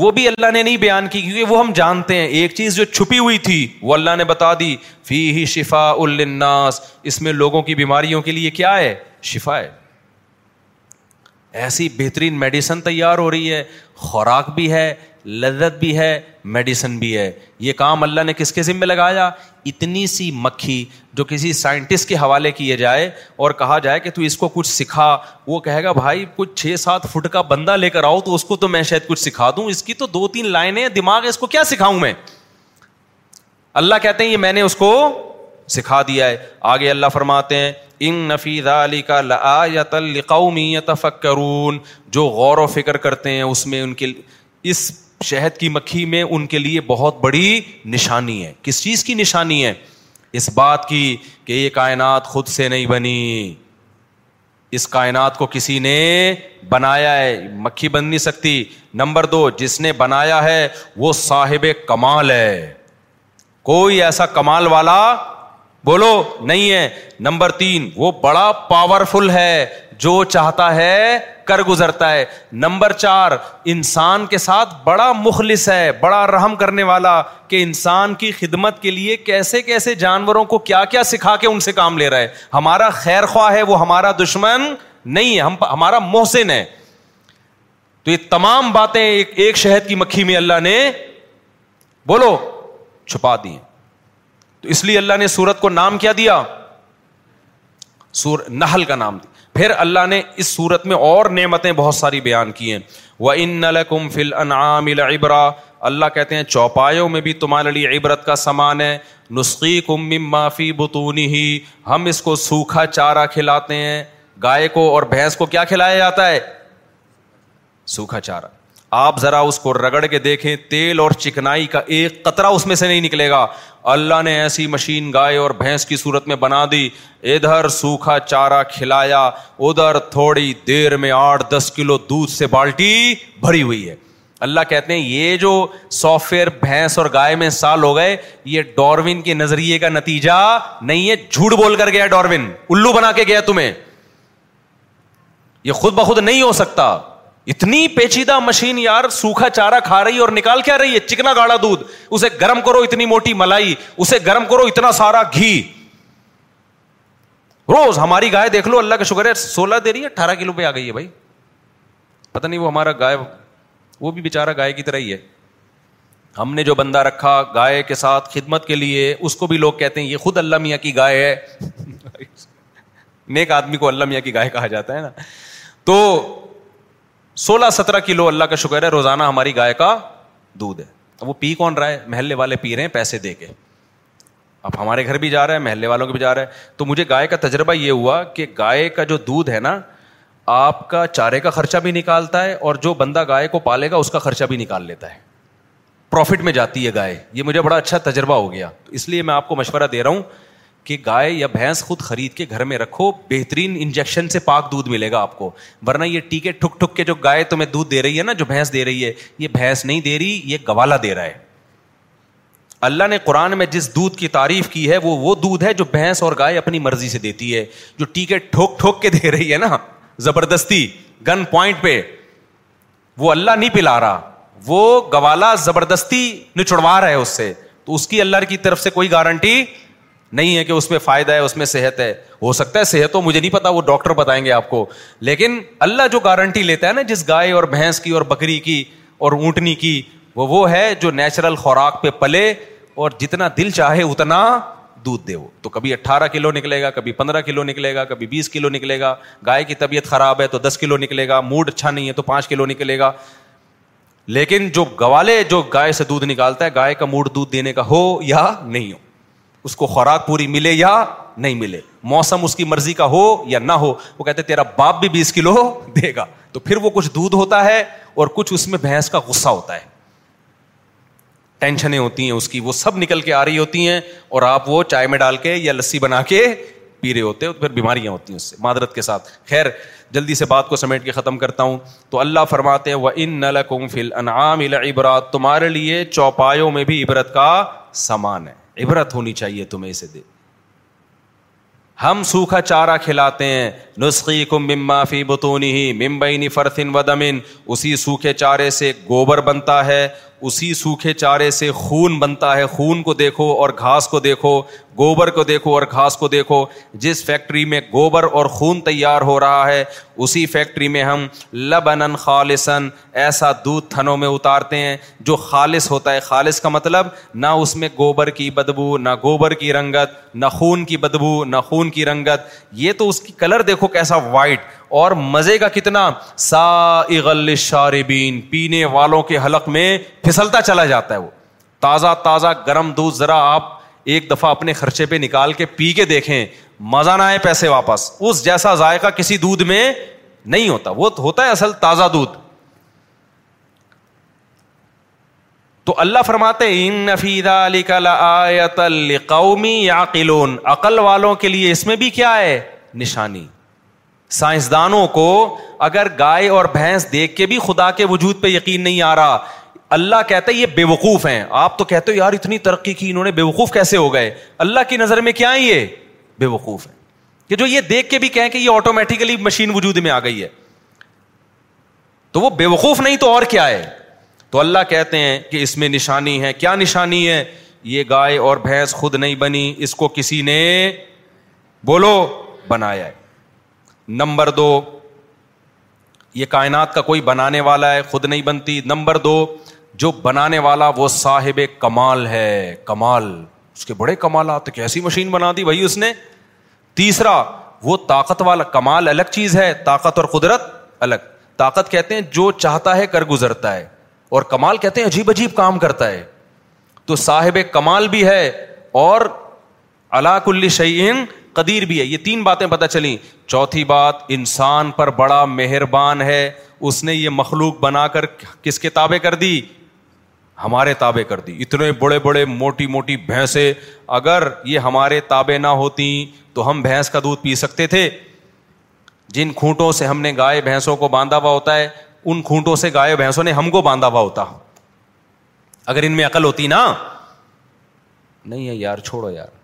وہ بھی اللہ نے نہیں بیان کی کیونکہ وہ ہم جانتے ہیں ایک چیز جو چھپی ہوئی تھی وہ اللہ نے بتا دی فی ہی شفا الناس اس میں لوگوں کی بیماریوں کے لیے کیا ہے شفا ہے ایسی بہترین میڈیسن تیار ہو رہی ہے خوراک بھی ہے لذت بھی ہے میڈیسن بھی ہے یہ کام اللہ نے کس کے ذمہ لگایا اتنی سی مکھی جو کسی سائنٹسٹ کے حوالے کیے جائے اور کہا جائے کہ تو اس کو کچھ سکھا وہ کہے گا بھائی کچھ چھ سات فٹ کا بندہ لے کر آؤ تو اس کو تو میں شاید کچھ سکھا دوں اس کی تو دو تین لائنیں دماغ ہے اس کو کیا سکھاؤں میں اللہ کہتے ہیں یہ میں نے اس کو سکھا دیا ہے آگے اللہ فرماتے ہیں ان نفیز علی کا القومی تفکرون جو غور و فکر کرتے ہیں اس میں ان کے اس شہد کی مکھی میں ان کے لیے بہت بڑی نشانی ہے کس چیز کی نشانی ہے اس بات کی کہ یہ کائنات خود سے نہیں بنی اس کائنات کو کسی نے بنایا ہے مکھی بن نہیں سکتی نمبر دو جس نے بنایا ہے وہ صاحب کمال ہے کوئی ایسا کمال والا بولو نہیں ہے نمبر تین وہ بڑا پاورفل ہے جو چاہتا ہے کر گزرتا ہے نمبر چار انسان کے ساتھ بڑا مخلص ہے بڑا رحم کرنے والا کہ انسان کی خدمت کے لیے کیسے کیسے جانوروں کو کیا کیا سکھا کے ان سے کام لے رہا ہے ہمارا خیر خواہ ہے وہ ہمارا دشمن نہیں ہے ہم ہمارا محسن ہے تو یہ تمام باتیں ایک شہد کی مکھی میں اللہ نے بولو چھپا دی ہیں تو اس لیے اللہ نے سورت کو نام کیا دیا سور نحل کا نام دیا پھر اللہ نے اس سورت میں اور نعمتیں بہت ساری بیان کی ہیں وہ ان فل انعام ابرا اللہ کہتے ہیں چوپایوں میں بھی تمہارے لیے عبرت کا سامان ہے نسخی کم معافی بتونی ہی ہم اس کو سوکھا چارہ کھلاتے ہیں گائے کو اور بھینس کو کیا کھلایا جاتا ہے سوکھا چارہ آپ ذرا اس کو رگڑ کے دیکھیں تیل اور چکنائی کا ایک قطرہ اس میں سے نہیں نکلے گا اللہ نے ایسی مشین گائے اور بھینس کی صورت میں بنا دی ادھر سوکھا چارہ کھلایا ادھر تھوڑی دیر میں آٹھ دس کلو دودھ سے بالٹی بھری ہوئی ہے اللہ کہتے ہیں یہ جو سافٹ ویئر بھینس اور گائے میں سال ہو گئے یہ ڈاروین کے نظریے کا نتیجہ نہیں ہے جھوٹ بول کر گیا ڈاروین الو بنا کے گیا تمہیں یہ خود بخود نہیں ہو سکتا اتنی پیچیدہ مشین یار سوکھا چارا کھا رہی اور نکال کیا رہی ہے چکنا گاڑا دودھ اسے گرم کرو اتنی موٹی ملائی اسے گرم کرو اتنا سارا گھی روز ہماری گائے دیکھ لو اللہ کا شکر ہے سولہ دے رہی ہے اٹھارہ کلو پہ آ گئی ہے بھائی پتہ نہیں وہ ہمارا گائے وہ بھی بےچارا گائے کی طرح ہی ہے ہم نے جو بندہ رکھا گائے کے ساتھ خدمت کے لیے اس کو بھی لوگ کہتے ہیں یہ خود اللہ میاں کی گائے ہے نیک آدمی کو اللہ میاں کی گائے کہا جاتا ہے نا تو سولہ سترہ کلو اللہ کا شکر ہے روزانہ ہماری گائے کا دودھ ہے اب وہ پی کون رہا ہے محلے والے پی رہے ہیں پیسے دے کے اب ہمارے گھر بھی جا رہے ہیں محلے والوں کے بھی جا رہے ہیں تو مجھے گائے کا تجربہ یہ ہوا کہ گائے کا جو دودھ ہے نا آپ کا چارے کا خرچہ بھی نکالتا ہے اور جو بندہ گائے کو پالے گا اس کا خرچہ بھی نکال لیتا ہے پروفٹ میں جاتی ہے گائے یہ مجھے بڑا اچھا تجربہ ہو گیا اس لیے میں آپ کو مشورہ دے رہا ہوں کہ گائے یا بھینس خود خرید کے گھر میں رکھو بہترین انجیکشن سے پاک دودھ ملے گا آپ کو ورنہ یہ ٹیکے ٹھک ٹھک کے جو گائے تمہیں دودھ دے رہی ہے نا جو بھینس دے رہی ہے یہ بھینس نہیں دے رہی یہ گوالا دے رہا ہے اللہ نے قرآن میں جس دودھ کی تعریف کی ہے وہ وہ دودھ ہے جو بھینس اور گائے اپنی مرضی سے دیتی ہے جو ٹیکے ٹھوک ٹھوک کے دے رہی ہے نا زبردستی گن پوائنٹ پہ وہ اللہ نہیں پلا رہا وہ گوالا زبردستی نچڑوا رہا ہے اس سے تو اس کی اللہ کی طرف سے کوئی گارنٹی نہیں ہے کہ اس میں فائدہ ہے اس میں صحت ہے ہو سکتا ہے صحت ہو مجھے نہیں پتا وہ ڈاکٹر بتائیں گے آپ کو لیکن اللہ جو گارنٹی لیتا ہے نا جس گائے اور بھینس کی اور بکری کی اور اونٹنی کی وہ وہ ہے جو نیچرل خوراک پہ پلے اور جتنا دل چاہے اتنا دودھ دے وہ تو کبھی اٹھارہ کلو نکلے گا کبھی پندرہ کلو نکلے گا کبھی بیس کلو نکلے گا گائے کی طبیعت خراب ہے تو دس کلو نکلے گا موڈ اچھا نہیں ہے تو پانچ کلو نکلے گا لیکن جو گوالے جو گائے سے دودھ نکالتا ہے گائے کا موڈ دودھ دینے کا ہو یا نہیں ہو اس کو خوراک پوری ملے یا نہیں ملے موسم اس کی مرضی کا ہو یا نہ ہو وہ کہتے تیرا باپ بھی بیس کلو دے گا تو پھر وہ کچھ دودھ ہوتا ہے اور کچھ اس میں بھینس کا غصہ ہوتا ہے ٹینشنیں ہوتی ہیں اس کی وہ سب نکل کے آ رہی ہوتی ہیں اور آپ وہ چائے میں ڈال کے یا لسی بنا کے پی رہے ہوتے ہیں پھر بیماریاں ہوتی ہیں اس سے معدرت کے ساتھ خیر جلدی سے بات کو سمیٹ کے ختم کرتا ہوں تو اللہ فرماتے ان نل فل انعام تمہارے لیے چوپایوں میں بھی عبرت کا سامان ہے عبرت ہونی چاہیے تمہیں اسے دے ہم سوکھا چارہ کھلاتے ہیں نسخی کم فی بتونی ہی ممبئی فرتن ودمن اسی سوکھے چارے سے گوبر بنتا ہے اسی سوکھے چارے سے خون بنتا ہے خون کو دیکھو اور گھاس کو دیکھو گوبر کو دیکھو اور گھاس کو دیکھو جس فیکٹری میں گوبر اور خون تیار ہو رہا ہے اسی فیکٹری میں ہم لبن خالصن ایسا دودھ تھنوں میں اتارتے ہیں جو خالص ہوتا ہے خالص کا مطلب نہ اس میں گوبر کی بدبو نہ گوبر کی رنگت نہ خون کی بدبو نہ خون کی رنگت یہ تو اس کی کلر دیکھو کیسا وائٹ اور مزے کا کتنا سا اغل شاربین پینے والوں کے حلق میں پھسلتا چلا جاتا ہے وہ تازہ تازہ گرم دودھ ذرا آپ ایک دفعہ اپنے خرچے پہ نکال کے پی کے دیکھیں مزہ نہ آئے پیسے واپس اس جیسا ذائقہ کسی دودھ میں نہیں ہوتا وہ ہوتا ہے اصل تازہ دودھ تو اللہ فرماتے عقل والوں کے لیے اس میں بھی کیا ہے نشانی سائنسدانوں کو اگر گائے اور بھینس دیکھ کے بھی خدا کے وجود پہ یقین نہیں آ رہا اللہ کہتا ہے یہ بے وقوف ہیں آپ تو کہتے ہو یار اتنی ترقی کی انہوں نے بے وقوف کیسے ہو گئے اللہ کی نظر میں کیا ہے یہ بے وقوف ہے کہ جو یہ دیکھ کے بھی کہیں کہ یہ آٹومیٹیکلی مشین وجود میں آ گئی ہے تو وہ بے وقوف نہیں تو اور کیا ہے تو اللہ کہتے ہیں کہ اس میں نشانی ہے کیا نشانی ہے یہ گائے اور بھینس خود نہیں بنی اس کو کسی نے بولو بنایا ہے نمبر دو یہ کائنات کا کوئی بنانے والا ہے خود نہیں بنتی نمبر دو جو بنانے والا وہ صاحب کمال ہے کمال اس کے بڑے کمالات کیسی مشین بنا دی بھائی اس نے تیسرا وہ طاقت والا کمال الگ چیز ہے طاقت اور قدرت الگ طاقت کہتے ہیں جو چاہتا ہے کر گزرتا ہے اور کمال کہتے ہیں عجیب عجیب کام کرتا ہے تو صاحب کمال بھی ہے اور اللہ کل شعین قدیر بھی ہے یہ تین باتیں پتہ چلیں چوتھی بات انسان پر بڑا مہربان ہے اس نے یہ مخلوق بنا کر کس کے تابع کر دی ہمارے تابع کر دی اتنے بڑے بڑے موٹی موٹی اگر یہ ہمارے تابع نہ ہوتی تو ہم بھینس کا دودھ پی سکتے تھے جن کھونٹوں سے ہم نے گائے بھینسوں کو باندھا ہوا ہوتا ہے ان کھونٹوں سے گائے بھینسوں نے ہم کو باندھا ہوا ہوتا اگر ان میں عقل ہوتی نا نہیں ہے یار چھوڑو یار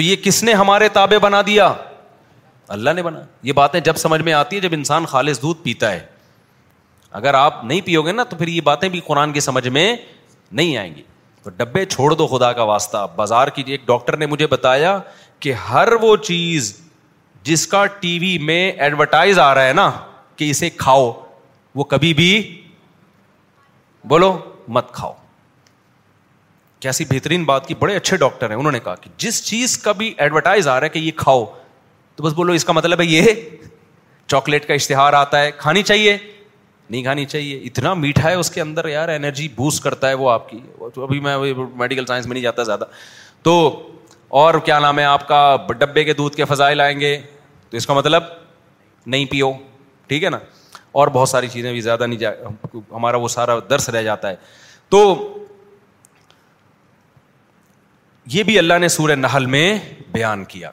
تو یہ کس نے ہمارے تابے بنا دیا اللہ نے بنا یہ باتیں جب سمجھ میں آتی ہے جب انسان خالص دودھ پیتا ہے اگر آپ نہیں پیو گے نا تو پھر یہ باتیں بھی قرآن کی سمجھ میں نہیں آئیں گی تو ڈبے چھوڑ دو خدا کا واسطہ بازار کی ایک ڈاکٹر نے مجھے بتایا کہ ہر وہ چیز جس کا ٹی وی میں ایڈورٹائز آ رہا ہے نا کہ اسے کھاؤ وہ کبھی بھی بولو مت کھاؤ کیسی بہترین بات کی بڑے اچھے ڈاکٹر ہیں انہوں نے کہا کہ جس چیز کا بھی ایڈورٹائز آ رہا ہے کہ یہ کھاؤ تو بس بولو اس کا مطلب ہے یہ چاکلیٹ کا اشتہار آتا ہے کھانی چاہیے نہیں کھانی چاہیے اتنا میٹھا ہے اس کے اندر یار انرجی بوسٹ کرتا ہے وہ آپ کی ابھی میں میڈیکل سائنس میں نہیں جاتا زیادہ تو اور کیا نام ہے آپ کا ڈبے کے دودھ کے فضائل آئیں گے تو اس کا مطلب نہیں پیو ٹھیک ہے نا اور بہت ساری چیزیں بھی زیادہ نہیں جا ہمارا وہ سارا درس رہ جاتا ہے تو یہ بھی اللہ نے سورہ نہل میں بیان کیا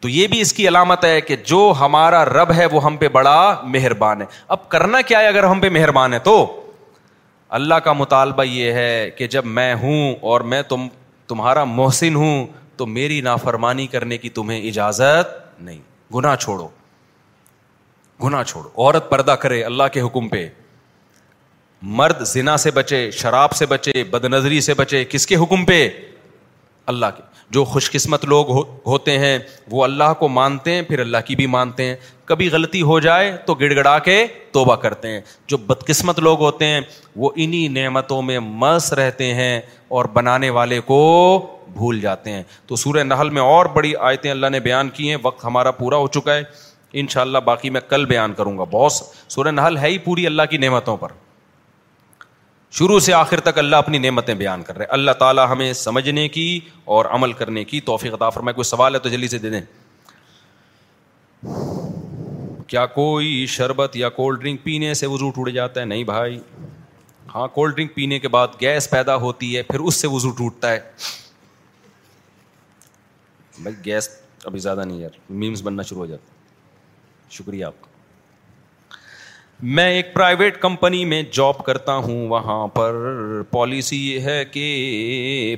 تو یہ بھی اس کی علامت ہے کہ جو ہمارا رب ہے وہ ہم پہ بڑا مہربان ہے اب کرنا کیا ہے اگر ہم پہ مہربان ہے تو اللہ کا مطالبہ یہ ہے کہ جب میں ہوں اور میں تم تمہارا محسن ہوں تو میری نافرمانی کرنے کی تمہیں اجازت نہیں گنا چھوڑو گنا چھوڑو عورت پردہ کرے اللہ کے حکم پہ مرد زنا سے بچے شراب سے بچے بد نظری سے بچے کس کے حکم پہ اللہ کے جو خوش قسمت لوگ ہوتے ہیں وہ اللہ کو مانتے ہیں پھر اللہ کی بھی مانتے ہیں کبھی غلطی ہو جائے تو گڑ گڑا کے توبہ کرتے ہیں جو بدقسمت لوگ ہوتے ہیں وہ انہی نعمتوں میں مس رہتے ہیں اور بنانے والے کو بھول جاتے ہیں تو سورہ نحل میں اور بڑی آیتیں اللہ نے بیان کی ہیں وقت ہمارا پورا ہو چکا ہے ان شاء اللہ باقی میں کل بیان کروں گا بہت سورہ نحل ہے ہی پوری اللہ کی نعمتوں پر شروع سے آخر تک اللہ اپنی نعمتیں بیان کر رہے ہیں اللہ تعالیٰ ہمیں سمجھنے کی اور عمل کرنے کی توفیق عطا فرمائے میں کوئی سوال ہے تو جلدی سے دے دیں کیا کوئی شربت یا کولڈ ڈرنک پینے سے وضو ٹوٹ جاتا ہے نہیں بھائی ہاں کولڈ ڈرنک پینے کے بعد گیس پیدا ہوتی ہے پھر اس سے وضو ٹوٹتا ہے بھائی گیس ابھی زیادہ نہیں یار میمز بننا شروع ہو جاتا شکریہ آپ کا میں ایک پرائیویٹ کمپنی میں جاب کرتا ہوں وہاں پر پالیسی یہ ہے کہ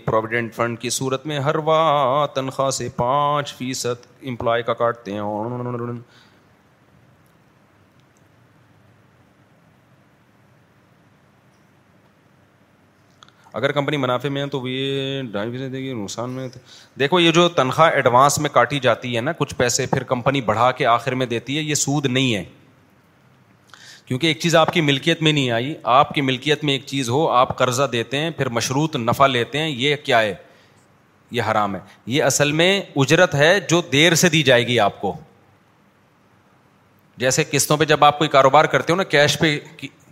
پروویڈنٹ فنڈ کی صورت میں ہر واہ تنخواہ سے پانچ فیصد امپلائی کا کاٹتے ہیں اگر کمپنی منافع میں ہے تو یہ ڈھائی فیصد دے گی نقصان میں دیکھو یہ جو تنخواہ ایڈوانس میں کاٹی جاتی ہے نا کچھ پیسے پھر کمپنی بڑھا کے آخر میں دیتی ہے یہ سود نہیں ہے کیونکہ ایک چیز آپ کی ملکیت میں نہیں آئی آپ کی ملکیت میں ایک چیز ہو آپ قرضہ دیتے ہیں پھر مشروط نفع لیتے ہیں یہ کیا ہے یہ حرام ہے یہ اصل میں اجرت ہے جو دیر سے دی جائے گی آپ کو جیسے قسطوں پہ جب آپ کوئی کاروبار کرتے ہو نا کیش پہ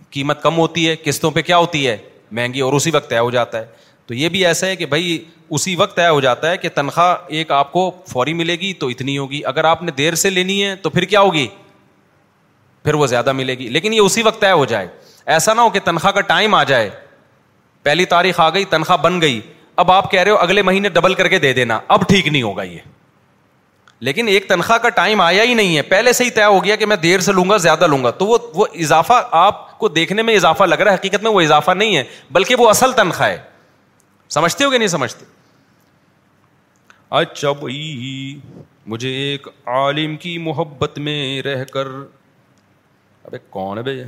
قیمت کم ہوتی ہے قسطوں پہ کیا ہوتی ہے مہنگی اور اسی وقت طے ہو جاتا ہے تو یہ بھی ایسا ہے کہ بھائی اسی وقت طے ہو جاتا ہے کہ تنخواہ ایک آپ کو فوری ملے گی تو اتنی ہوگی اگر آپ نے دیر سے لینی ہے تو پھر کیا ہوگی پھر وہ زیادہ ملے گی لیکن یہ اسی وقت طے ہو جائے ایسا نہ ہو کہ تنخواہ کا ٹائم آ جائے پہلی تاریخ آ گئی تنخواہ بن گئی اب آپ کہہ رہے ہو اگلے مہینے ڈبل کر کے دے دینا اب ٹھیک نہیں ہوگا یہ لیکن ایک تنخواہ کا ٹائم آیا ہی نہیں ہے پہلے سے ہی طے ہو گیا کہ میں دیر سے لوں گا زیادہ لوں گا تو وہ وہ اضافہ آپ کو دیکھنے میں اضافہ لگ رہا ہے حقیقت میں وہ اضافہ نہیں ہے بلکہ وہ اصل تنخواہ ہے سمجھتے ہو کہ نہیں سمجھتے اچھا بھائی مجھے ایک عالم کی محبت میں رہ کر کون ہے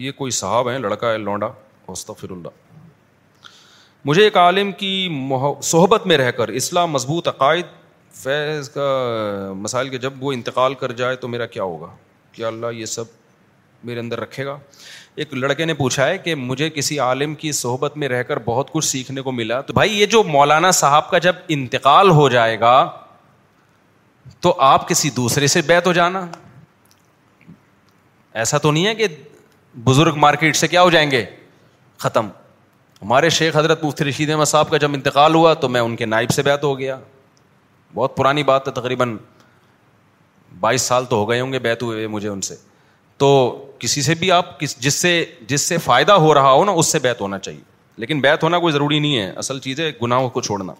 یہ کوئی صاحب ہیں لڑکا ہے لونڈا اللہ مجھے ایک عالم کی صحبت میں رہ کر اسلام مضبوط عقائد فیض کا مسائل کے جب وہ انتقال کر جائے تو میرا کیا ہوگا کیا اللہ یہ سب میرے اندر رکھے گا ایک لڑکے نے پوچھا ہے کہ مجھے کسی عالم کی صحبت میں رہ کر بہت کچھ سیکھنے کو ملا تو بھائی یہ جو مولانا صاحب کا جب انتقال ہو جائے گا تو آپ کسی دوسرے سے بیت ہو جانا ایسا تو نہیں ہے کہ بزرگ مارکیٹ سے کیا ہو جائیں گے ختم ہمارے شیخ حضرت مفتی رشید احمد صاحب کا جب انتقال ہوا تو میں ان کے نائب سے بیت ہو گیا بہت پرانی بات ہے تقریباً بائیس سال تو ہو گئے ہوں گے بیت ہوئے مجھے ان سے تو کسی سے بھی آپ جس سے جس سے فائدہ ہو رہا ہو نا اس سے بیت ہونا چاہیے لیکن بیت ہونا کوئی ضروری نہیں ہے اصل چیز ہے گناہوں کو چھوڑنا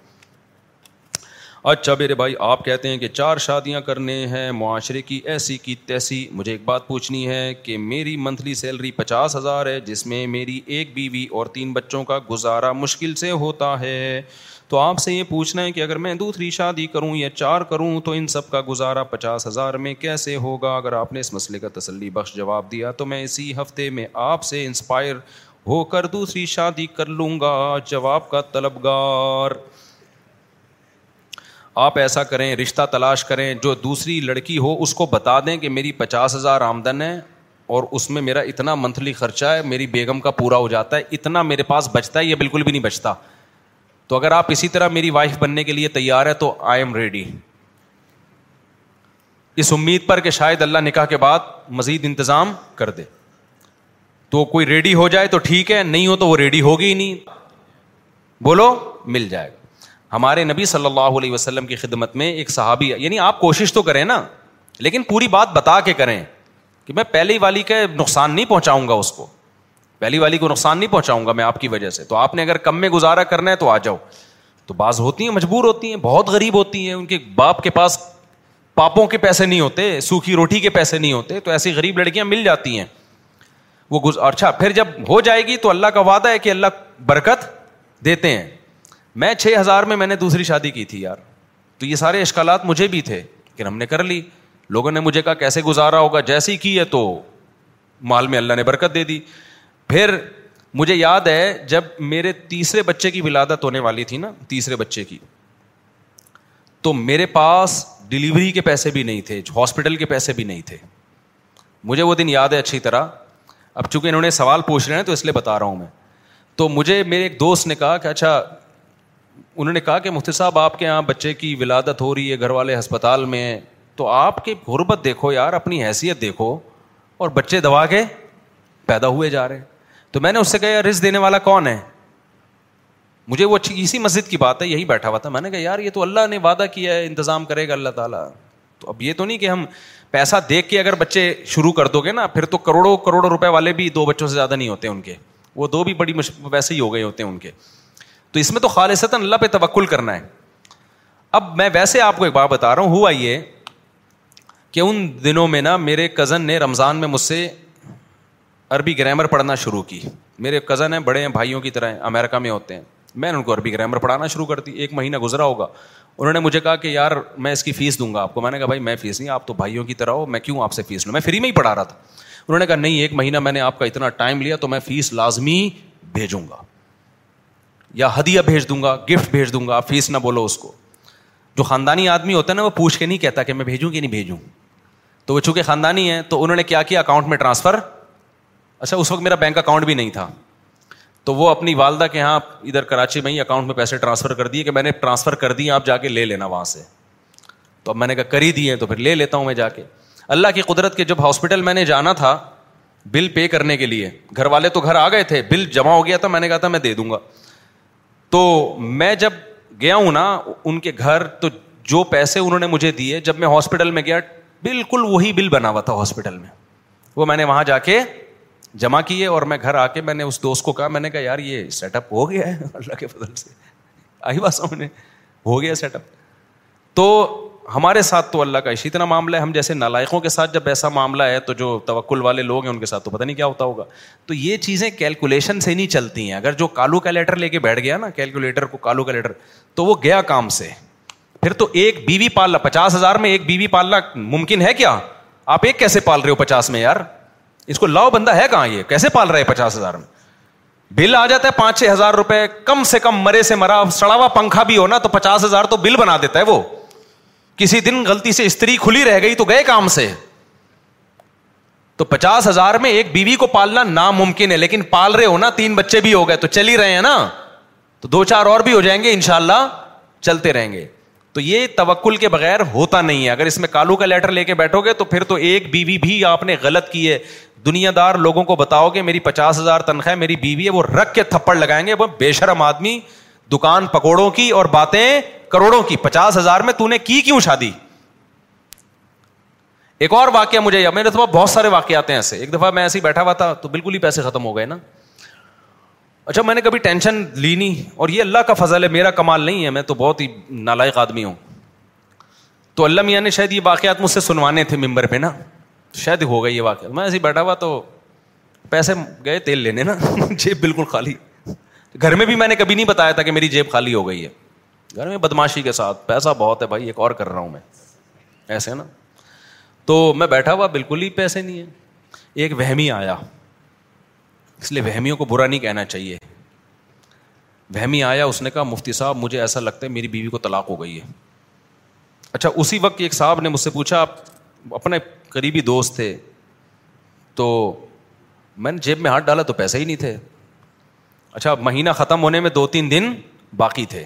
اچھا میرے بھائی آپ کہتے ہیں کہ چار شادیاں کرنے ہیں معاشرے کی ایسی کی تیسی مجھے ایک بات پوچھنی ہے کہ میری منتھلی سیلری پچاس ہزار ہے جس میں میری ایک بیوی اور تین بچوں کا گزارا مشکل سے ہوتا ہے تو آپ سے یہ پوچھنا ہے کہ اگر میں دوسری شادی کروں یا چار کروں تو ان سب کا گزارا پچاس ہزار میں کیسے ہوگا اگر آپ نے اس مسئلے کا تسلی بخش جواب دیا تو میں اسی ہفتے میں آپ سے انسپائر ہو کر دوسری شادی کر لوں گا جواب کا طلبگار آپ ایسا کریں رشتہ تلاش کریں جو دوسری لڑکی ہو اس کو بتا دیں کہ میری پچاس ہزار آمدن ہے اور اس میں میرا اتنا منتھلی خرچہ ہے میری بیگم کا پورا ہو جاتا ہے اتنا میرے پاس بچتا ہے یہ بالکل بھی نہیں بچتا تو اگر آپ اسی طرح میری وائف بننے کے لیے تیار ہے تو آئی ایم ریڈی اس امید پر کہ شاید اللہ نکاح کے بعد مزید انتظام کر دے تو کوئی ریڈی ہو جائے تو ٹھیک ہے نہیں ہو تو وہ ریڈی ہوگی ہی نہیں بولو مل جائے گا ہمارے نبی صلی اللہ علیہ وسلم کی خدمت میں ایک صحابی یعنی آپ کوشش تو کریں نا لیکن پوری بات بتا کے کریں کہ میں پہلی والی کا نقصان نہیں پہنچاؤں گا اس کو پہلی والی کو نقصان نہیں پہنچاؤں گا میں آپ کی وجہ سے تو آپ نے اگر کم میں گزارا کرنا ہے تو آ جاؤ تو بعض ہوتی ہیں مجبور ہوتی ہیں بہت غریب ہوتی ہیں ان کے باپ کے پاس پاپوں کے پیسے نہیں ہوتے سوکھی روٹی کے پیسے نہیں ہوتے تو ایسی غریب لڑکیاں مل جاتی ہیں وہ گز... اچھا پھر جب ہو جائے گی تو اللہ کا وعدہ ہے کہ اللہ برکت دیتے ہیں میں چھ ہزار میں میں نے دوسری شادی کی تھی یار تو یہ سارے اشکالات مجھے بھی تھے لیکن ہم نے کر لی لوگوں نے مجھے کہا کیسے گزارا ہوگا جیسی کی ہے تو مال میں اللہ نے برکت دے دی پھر مجھے یاد ہے جب میرے تیسرے بچے کی ولادت ہونے والی تھی نا تیسرے بچے کی تو میرے پاس ڈلیوری کے پیسے بھی نہیں تھے ہاسپٹل کے پیسے بھی نہیں تھے مجھے وہ دن یاد ہے اچھی طرح اب چونکہ انہوں نے سوال پوچھ رہے ہیں تو اس لیے بتا رہا ہوں میں تو مجھے میرے ایک دوست نے کہا کہ اچھا انہوں نے کہا کہ مفتی صاحب آپ کے یہاں بچے کی ولادت ہو رہی ہے گھر والے ہسپتال میں تو آپ کی غربت دیکھو یار اپنی حیثیت دیکھو اور بچے دبا کے پیدا ہوئے جا رہے ہیں تو میں نے اس سے کہا یار رز دینے والا کون ہے مجھے وہ اچھی اسی مسجد کی بات ہے یہی بیٹھا ہوا تھا میں نے کہا یار یہ تو اللہ نے وعدہ کیا ہے انتظام کرے گا اللہ تعالیٰ تو اب یہ تو نہیں کہ ہم پیسہ دیکھ کے اگر بچے شروع کر دو گے نا پھر تو کروڑوں کروڑوں روپے والے بھی دو بچوں سے زیادہ نہیں ہوتے ان کے وہ دو بھی بڑی ویسے ہی ہو گئے ہوتے ہیں ان کے تو اس میں تو خالص اللہ پہ توکل کرنا ہے اب میں ویسے آپ کو ایک بات بتا رہا ہوں ہوا یہ کہ ان دنوں میں نا میرے کزن نے رمضان میں مجھ سے عربی گرامر پڑھنا شروع کی میرے کزن ہیں بڑے ہیں بھائیوں کی طرح ہیں امیرکا میں ہوتے ہیں میں نے ان کو عربی گرامر پڑھانا شروع کر دی ایک مہینہ گزرا ہوگا انہوں نے مجھے کہا کہ یار میں اس کی فیس دوں گا آپ کو میں نے کہا بھائی میں فیس نہیں آپ تو بھائیوں کی طرح ہو میں کیوں آپ سے فیس لوں میں فری میں ہی پڑھا رہا تھا انہوں نے کہا نہیں ایک مہینہ میں نے آپ کا اتنا ٹائم لیا تو میں فیس لازمی بھیجوں گا یا ہدیہ بھیج دوں گا گفٹ بھیج دوں گا فیس نہ بولو اس کو جو خاندانی آدمی ہوتا ہے نا وہ پوچھ کے نہیں کہتا کہ میں بھیجوں کہ نہیں بھیجوں تو وہ چونکہ خاندانی ہے تو انہوں نے کیا کیا اکاؤنٹ میں ٹرانسفر اچھا اس وقت میرا بینک اکاؤنٹ بھی نہیں تھا تو وہ اپنی والدہ کے یہاں ادھر کراچی میں ہی اکاؤنٹ میں پیسے ٹرانسفر کر دیے کہ میں نے ٹرانسفر کر دیے آپ جا کے لے لینا وہاں سے تو اب میں نے کہا کر ہی دیے تو پھر لے لیتا ہوں میں جا کے اللہ کی قدرت کے جب ہاسپٹل میں نے جانا تھا بل پے کرنے کے لیے گھر والے تو گھر آ گئے تھے بل جمع ہو گیا تھا میں نے کہا تھا میں دے دوں گا تو میں جب گیا ہوں نا ان کے گھر تو جو پیسے انہوں نے مجھے دیے جب میں ہاسپٹل میں گیا بالکل وہی بل بنا ہوا تھا ہاسپٹل میں وہ میں نے وہاں جا کے جمع کیے اور میں گھر آ کے میں نے اس دوست کو کہا میں نے کہا یار یہ سیٹ اپ ہو گیا ہے اللہ کے فضل سے آئی بات ہو گیا سیٹ اپ تو ہمارے ساتھ تو اللہ کا اسی اتنا معاملہ ہے ہم جیسے نالائقوں کے ساتھ جب ایسا معاملہ ہے تو جو توکل والے لوگ ہیں ان کے ساتھ تو پتا نہیں کیا ہوتا ہوگا تو یہ چیزیں کیلکولیشن سے نہیں چلتی ہیں اگر جو کالو کا لیٹر لے کے بیٹھ گیا نا کیلکولیٹر کو کالو کا لیٹر تو وہ گیا کام سے پھر تو ایک بیوی پالنا پچاس ہزار میں ایک بیوی پالنا ممکن ہے کیا آپ ایک کیسے پال رہے ہو پچاس میں یار اس کو لاؤ بندہ ہے کہاں یہ کیسے پال رہے پچاس ہزار میں بل آ جاتا ہے پانچ چھ ہزار روپے کم سے کم مرے سے مرا سڑا ہوا پنکھا بھی ہونا تو پچاس ہزار تو بل بنا دیتا ہے وہ کسی دن غلطی سے استری کھلی رہ گئی تو گئے کام سے تو پچاس ہزار میں ایک بیوی کو پالنا ناممکن ہے لیکن پال رہے ہو نا تین بچے بھی ہو گئے تو چل ہی رہے ہیں نا تو دو چار اور بھی ہو جائیں گے ان شاء اللہ چلتے رہیں گے تو یہ توکل کے بغیر ہوتا نہیں ہے اگر اس میں کالو کا لیٹر لے کے بیٹھو گے تو پھر تو ایک بیوی بھی آپ نے غلط کی ہے دنیا دار لوگوں کو بتاؤ گے میری پچاس ہزار تنخواہ میری بیوی ہے وہ رکھ کے تھپڑ لگائیں گے وہ بے شرم آدمی دکان پکوڑوں کی اور باتیں کروڑوں کی پچاس ہزار میں تو نے کی کیوں شادی ایک اور واقعہ مجھے میرے تو بہت سارے واقعات ہیں ایسے ایک دفعہ میں ایسے ہی بیٹھا ہوا تھا تو بالکل ہی پیسے ختم ہو گئے نا اچھا میں نے کبھی ٹینشن لی نہیں اور یہ اللہ کا فضل ہے میرا کمال نہیں ہے میں تو بہت ہی نالائق آدمی ہوں تو اللہ میاں نے شاید یہ واقعات مجھ سے سنوانے تھے ممبر پہ نا شاید ہو گئے یہ واقعات میں ایسے ہی بیٹھا ہوا تو پیسے گئے تیل لینے نا جیب بالکل خالی گھر میں بھی میں نے کبھی نہیں بتایا تھا کہ میری جیب خالی ہو گئی ہے گھر میں بدماشی کے ساتھ پیسہ بہت ہے بھائی ایک اور کر رہا ہوں میں ایسے نا تو میں بیٹھا ہوا بالکل ہی پیسے نہیں ہے ایک وہمی آیا اس لیے وہمیوں کو برا نہیں کہنا چاہیے وہمی آیا اس نے کہا مفتی صاحب مجھے ایسا لگتا ہے میری بیوی کو طلاق ہو گئی ہے اچھا اسی وقت ایک صاحب نے مجھ سے پوچھا آپ اپنے قریبی دوست تھے تو میں نے جیب میں ہاتھ ڈالا تو پیسے ہی نہیں تھے اچھا مہینہ ختم ہونے میں دو تین دن باقی تھے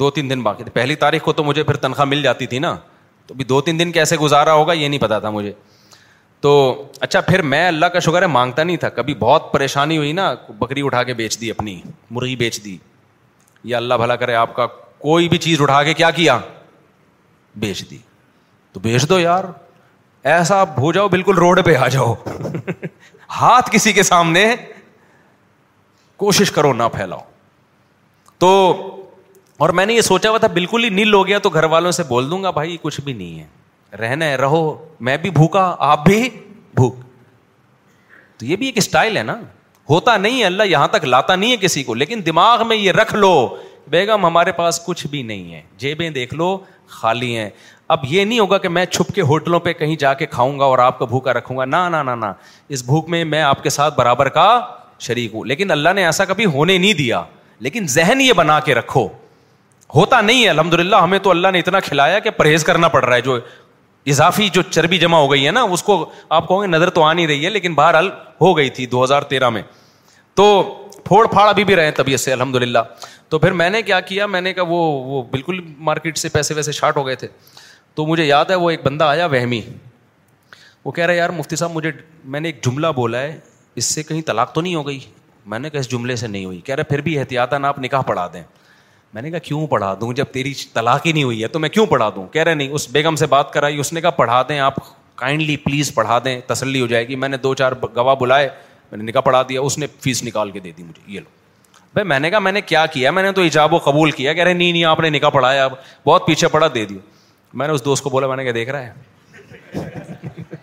دو تین دن باقی تھے پہلی تاریخ کو تو مجھے پھر تنخواہ مل جاتی تھی نا تو دو تین دن کیسے گزارا ہوگا یہ نہیں پتا تھا مجھے تو اچھا پھر میں اللہ کا شکر ہے مانگتا نہیں تھا کبھی بہت پریشانی ہوئی نا بکری اٹھا کے بیچ دی اپنی مرغی بیچ دی یا اللہ بھلا کرے آپ کا کوئی بھی چیز اٹھا کے کیا کیا بیچ دی تو بیچ دو یار ایسا ہو جاؤ بالکل روڈ پہ آ جاؤ ہاتھ کسی کے سامنے کوشش کرو نہ پھیلاؤ تو اور میں نے یہ سوچا ہوا تھا بالکل ہی نیل ہو گیا تو گھر والوں سے بول دوں گا بھائی کچھ بھی نہیں ہے رہنا ہے رہو میں بھی بھوکا آپ بھی بھوک تو یہ بھی ایک اسٹائل ہے نا ہوتا نہیں ہے اللہ یہاں تک لاتا نہیں ہے کسی کو لیکن دماغ میں یہ رکھ لو بیگم ہمارے پاس کچھ بھی نہیں ہے جیبیں دیکھ لو خالی ہیں اب یہ نہیں ہوگا کہ میں چھپ کے ہوٹلوں پہ کہیں جا کے کھاؤں گا اور آپ کا بھوکا رکھوں گا نہ نہ اس بھوک میں میں آپ کے ساتھ برابر کا شریک ہوں لیکن اللہ نے ایسا کبھی ہونے نہیں دیا لیکن ذہن یہ بنا کے رکھو ہوتا نہیں ہے الحمد للہ ہمیں تو اللہ نے اتنا کھلایا کہ پرہیز کرنا پڑ رہا ہے جو اضافی جو چربی جمع ہو گئی ہے نا اس کو آپ گے نظر تو آ نہیں رہی ہے لیکن بہرحال ہو گئی تھی دو ہزار تیرہ میں تو پھوڑ پھاڑ ابھی بھی رہے ہیں طبیعت سے الحمد للہ تو پھر میں نے کیا کیا میں نے کہا وہ وہ بالکل مارکیٹ سے پیسے ویسے شارٹ ہو گئے تھے تو مجھے یاد ہے وہ ایک بندہ آیا وہمی وہ کہہ رہے یار مفتی صاحب مجھے میں نے ایک جملہ بولا ہے اس سے کہیں طلاق تو نہیں ہو گئی میں نے کہا اس جملے سے نہیں ہوئی کہہ رہے پھر بھی احتیاط نا آپ نکاح پڑھا دیں میں نے کہا کیوں پڑھا دوں جب تیری طلاق ہی نہیں ہوئی ہے تو میں کیوں پڑھا دوں کہہ رہے نہیں اس بیگم سے بات کرائی اس نے کہا پڑھا دیں آپ کائنڈلی پلیز پڑھا دیں تسلی ہو جائے گی میں نے دو چار گواہ بلائے میں نے نکاح پڑھا دیا اس نے فیس نکال کے دے دی مجھے یہ لو بھائی میں نے کہا میں نے کیا کیا میں نے تو ایجاب و قبول کیا کہہ رہے نہیں نہیں آپ نے نکاح پڑھایا اب بہت پیچھے پڑھا دے دیو میں نے اس دوست کو بولا میں نے کہا دیکھ رہا ہے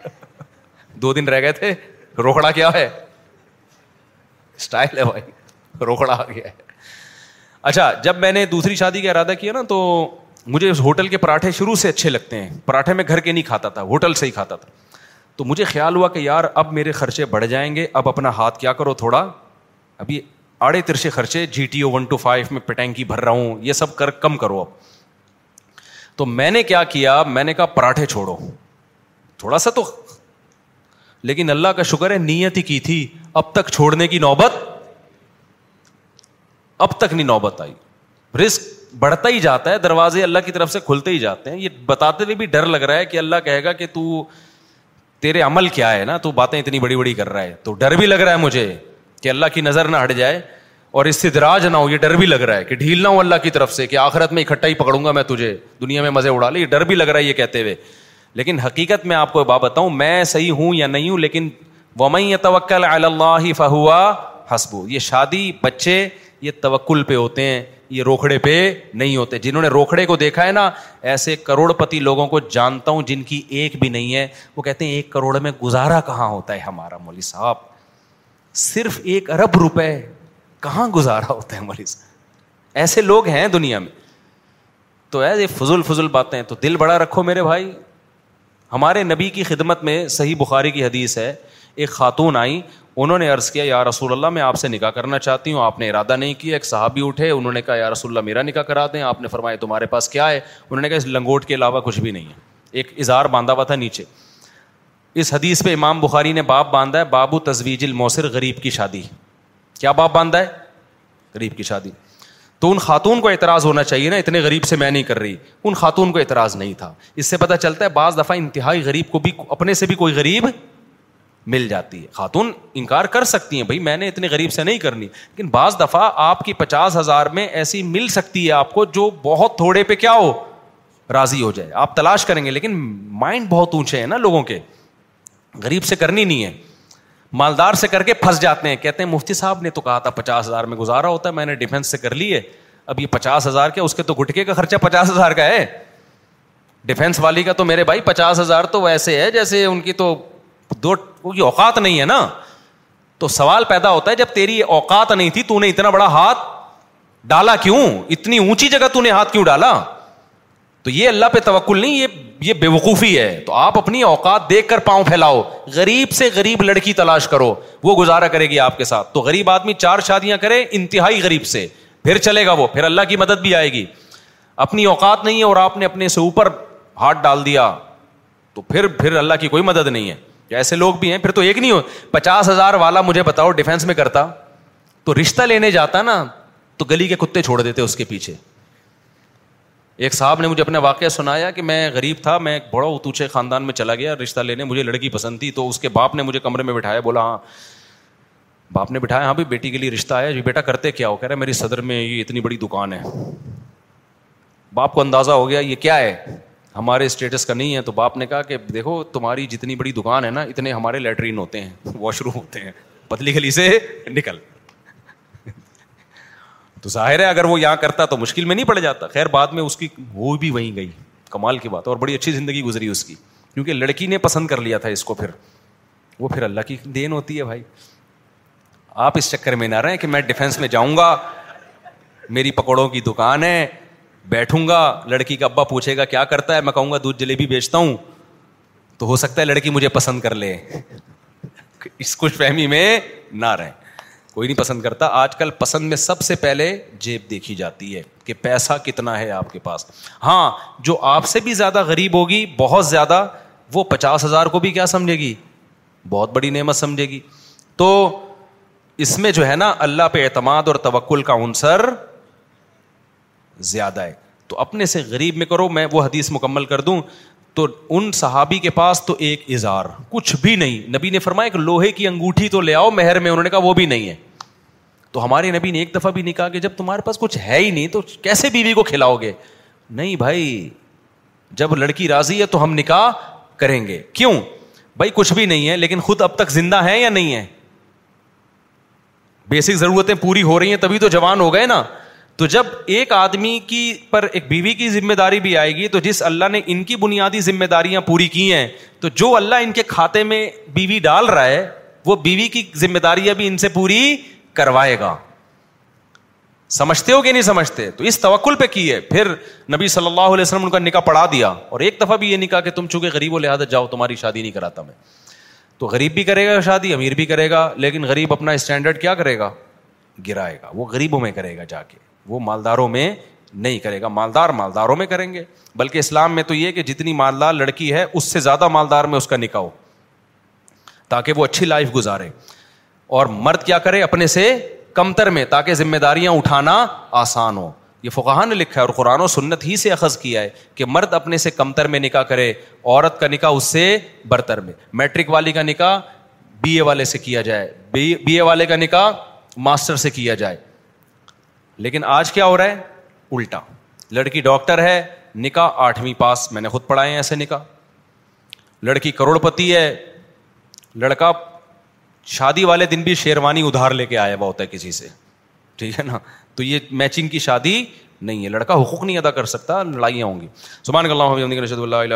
دو دن رہ گئے تھے روکڑا کیا ہے اسٹائل ہے بھائی روکڑا آ گیا ہے اچھا جب میں نے دوسری شادی کا ارادہ کیا نا تو مجھے اس ہوٹل کے پراٹھے شروع سے اچھے لگتے ہیں پراٹھے میں گھر کے نہیں کھاتا تھا ہوٹل سے ہی کھاتا تھا تو مجھے خیال ہوا کہ یار اب میرے خرچے بڑھ جائیں گے اب اپنا ہاتھ کیا کرو تھوڑا ابھی آڑے ترشے خرچے G T O one two five میں پٹینکی بھر رہا ہوں یہ سب کر کم کرو اب تو میں نے کیا کیا میں نے کہا پراٹھے چھوڑو تھوڑا سا تو لیکن اللہ کا شکر ہے نیت ہی کی تھی اب تک چھوڑنے کی نوبت اب تک نہیں نوبت آئی رسک بڑھتا ہی جاتا ہے دروازے اللہ کی طرف سے کھلتے ہی جاتے ہیں یہ بتاتے ہوئے بھی ڈر لگ رہا ہے کہ اللہ کہے گا کہ تیرے عمل کیا ہے نا تو باتیں اتنی بڑی بڑی کر رہا ہے تو ڈر بھی لگ رہا ہے مجھے کہ اللہ کی نظر نہ ہٹ جائے اور اس سے دراج نہ ہو یہ ڈر بھی لگ رہا ہے کہ ڈھیل نہ ہو اللہ کی طرف سے کہ آخرت میں اکٹھا ہی پکڑوں گا میں تجھے دنیا میں مزے اڑا لے یہ ڈر بھی لگ رہا ہے یہ کہتے ہوئے لیکن حقیقت میں آپ کو بات بتاؤں میں صحیح ہوں یا نہیں ہوں لیکن وہ توکل اللہ فہوا حسب یہ شادی بچے یہ توکل پہ ہوتے ہیں یہ روکھڑے پہ نہیں ہوتے جنہوں نے روکھڑے کو دیکھا ہے نا ایسے کروڑ پتی لوگوں کو جانتا ہوں جن کی ایک بھی نہیں ہے وہ کہتے ہیں ایک کروڑ میں گزارا کہاں ہوتا ہے ہمارا مولوی صاحب صرف ایک ارب روپے کہاں گزارا ہوتا ہے مولوی صاحب ایسے لوگ ہیں دنیا میں تو ایسے یہ فضول فضول باتیں تو دل بڑا رکھو میرے بھائی ہمارے نبی کی خدمت میں صحیح بخاری کی حدیث ہے ایک خاتون آئیں انہوں نے عرض کیا یا رسول اللہ میں آپ سے نکاح کرنا چاہتی ہوں آپ نے ارادہ نہیں کیا ایک صحابی اٹھے انہوں نے کہا یا رسول اللہ میرا نکاح کرا دیں آپ نے فرمایا تمہارے پاس کیا ہے انہوں نے کہا اس لنگوٹ کے علاوہ کچھ بھی نہیں ہے ایک اظہار باندھا ہوا تھا نیچے اس حدیث پہ امام بخاری نے باپ باندھا ہے بابو تزویج الموثر غریب کی شادی کیا باپ باندھا ہے غریب کی شادی تو ان خاتون کو اعتراض ہونا چاہیے نا اتنے غریب سے میں نہیں کر رہی ان خاتون کو اعتراض نہیں تھا اس سے پتا چلتا ہے بعض دفعہ انتہائی غریب کو بھی اپنے سے بھی کوئی غریب مل جاتی ہے خاتون انکار کر سکتی ہیں بھائی میں نے اتنے غریب سے نہیں کرنی لیکن بعض دفعہ آپ کی پچاس ہزار میں ایسی مل سکتی ہے آپ کو جو بہت تھوڑے پہ کیا ہو راضی ہو جائے آپ تلاش کریں گے لیکن مائنڈ بہت اونچے ہیں نا لوگوں کے غریب سے کرنی نہیں ہے مالدار سے کر کے پھنس جاتے ہیں کہتے ہیں مفتی صاحب نے تو کہا تھا پچاس ہزار میں گزارا ہوتا ہے میں نے ڈیفینس سے کر لی ہے اب یہ پچاس ہزار کیا اس کے تو گٹکے کا خرچہ پچاس ہزار کا ہے ڈیفینس والی کا تو میرے بھائی پچاس ہزار تو ویسے ہے جیسے ان کی تو دو کی اوقات نہیں ہے نا تو سوال پیدا ہوتا ہے جب تیری اوقات نہیں تھی تو نے اتنا بڑا ہاتھ ڈالا کیوں اتنی اونچی جگہ تو نے ہاتھ کیوں ڈالا تو یہ اللہ پہ توکل نہیں یہ یہ بے وقوفی ہے تو آپ اپنی اوقات دیکھ کر پاؤں پھیلاؤ غریب سے غریب لڑکی تلاش کرو وہ گزارا کرے گی آپ کے ساتھ تو غریب آدمی چار شادیاں کرے انتہائی غریب سے پھر چلے گا وہ پھر اللہ کی مدد بھی آئے گی اپنی اوقات نہیں ہے اور آپ نے اپنے سے اوپر ہاتھ ڈال دیا تو پھر پھر اللہ کی کوئی مدد نہیں ہے ایسے لوگ بھی ہیں پھر تو ایک نہیں ہو پچاس ہزار والا مجھے بتاؤ ڈیفینس میں کرتا تو رشتہ لینے جاتا نا تو گلی کے کتے چھوڑ دیتے اس کے پیچھے ایک صاحب نے مجھے اپنا واقعہ سنایا کہ میں غریب تھا میں ایک بڑا اتوچے خاندان میں چلا گیا رشتہ لینے مجھے لڑکی پسند تھی تو اس کے باپ نے مجھے کمرے میں بٹھایا بولا ہاں باپ نے بٹھایا ہاں بھائی بیٹی کے لیے رشتہ آیا جی بیٹا کرتے کیا ہو کہہ رہے میری صدر میں یہ اتنی بڑی دکان ہے باپ کو اندازہ ہو گیا یہ کیا ہے ہمارے اسٹیٹس کا نہیں ہے تو باپ نے کہا کہ دیکھو تمہاری جتنی بڑی دکان ہے نا اتنے ہمارے لیٹرین ہوتے ہیں واش روم ہوتے ہیں پتلی گلی سے نکل تو ظاہر ہے اگر وہ یہاں کرتا تو مشکل میں نہیں پڑ جاتا خیر بعد میں اس کی وہ بھی وہیں گئی کمال کی بات اور بڑی اچھی زندگی گزری اس کی کیونکہ لڑکی نے پسند کر لیا تھا اس کو پھر پھر وہ اللہ کی دین ہوتی ہے بھائی آپ اس چکر میں نہ رہے کہ میں ڈیفینس میں جاؤں گا میری پکوڑوں کی دکان ہے بیٹھوں گا لڑکی کا ابا پوچھے گا کیا کرتا ہے میں کہوں گا دودھ جلیبی بیچتا ہوں تو ہو سکتا ہے لڑکی مجھے پسند کر لے اس کچھ فہمی میں نہ رہیں کوئی نہیں پسند کرتا آج کل پسند میں سب سے پہلے جیب دیکھی جاتی ہے کہ پیسہ کتنا ہے آپ کے پاس ہاں جو آپ سے بھی زیادہ غریب ہوگی بہت زیادہ وہ پچاس ہزار کو بھی کیا سمجھے گی بہت بڑی نعمت سمجھے گی تو اس میں جو ہے نا اللہ پہ اعتماد اور توکل کا عنصر زیادہ ہے تو اپنے سے غریب میں کرو میں وہ حدیث مکمل کر دوں تو ان صحابی کے پاس تو ایک اظہار کچھ بھی نہیں نبی نے فرمایا کہ لوہے کی انگوٹھی تو لے آؤ مہر میں انہوں نے کہا وہ بھی نہیں ہے تو ہمارے نبی نے ایک دفعہ بھی نہیں کہا کہ جب تمہارے پاس کچھ ہے ہی نہیں تو کیسے بیوی کو کھلاؤ گے نہیں بھائی جب لڑکی راضی ہے تو ہم نکاح کریں گے کیوں بھائی کچھ بھی نہیں ہے ہے لیکن خود اب تک زندہ یا نہیں ہے بیسک ضرورتیں پوری ہو رہی ہیں تبھی تو جوان ہو گئے نا تو جب ایک آدمی کی پر ایک بیوی کی ذمہ داری بھی آئے گی تو جس اللہ نے ان کی بنیادی ذمہ داریاں پوری کی ہیں تو جو اللہ ان کے کھاتے میں بیوی ڈال رہا ہے وہ بیوی کی ذمہ داریاں بھی ان سے پوری کروائے گا سمجھتے ہو کہ نہیں سمجھتے تو اس توکل پہ کی ہے پھر نبی صلی اللہ علیہ وسلم ان کا نکاح پڑھا دیا اور ایک دفعہ بھی یہ نکاح کہ تم چونکہ غریب لہٰذا جاؤ تمہاری شادی نہیں کراتا میں تو غریب بھی کرے گا شادی امیر بھی کرے گا لیکن غریب اپنا اسٹینڈرڈ کیا کرے گا گرائے گا وہ غریبوں میں کرے گا جا کے وہ مالداروں میں نہیں کرے گا مالدار مالداروں میں کریں گے بلکہ اسلام میں تو یہ کہ جتنی مالدار لڑکی ہے اس سے زیادہ مالدار میں اس کا نکاح ہو تاکہ وہ اچھی لائف گزارے اور مرد کیا کرے اپنے سے کمتر میں تاکہ ذمہ داریاں اٹھانا آسان ہو یہ فقہ نے لکھا ہے اور قرآن و سنت ہی سے اخذ کیا ہے کہ مرد اپنے سے کمتر میں نکاح کرے عورت کا نکاح اس سے برتر میں میٹرک والی کا نکاح بی اے والے سے کیا جائے بی اے والے کا نکاح ماسٹر سے کیا جائے لیکن آج کیا ہو رہا ہے الٹا لڑکی ڈاکٹر ہے نکاح آٹھویں پاس میں نے خود پڑھائے ہیں ایسے نکاح لڑکی کروڑ پتی ہے لڑکا شادی والے دن بھی شیروانی ادھار لے کے آیا ہوا ہوتا ہے کسی سے ٹھیک ہے نا تو یہ میچنگ کی شادی نہیں ہے لڑکا حقوق نہیں ادا کر سکتا لڑائیاں ہوں گی سبحان اللہ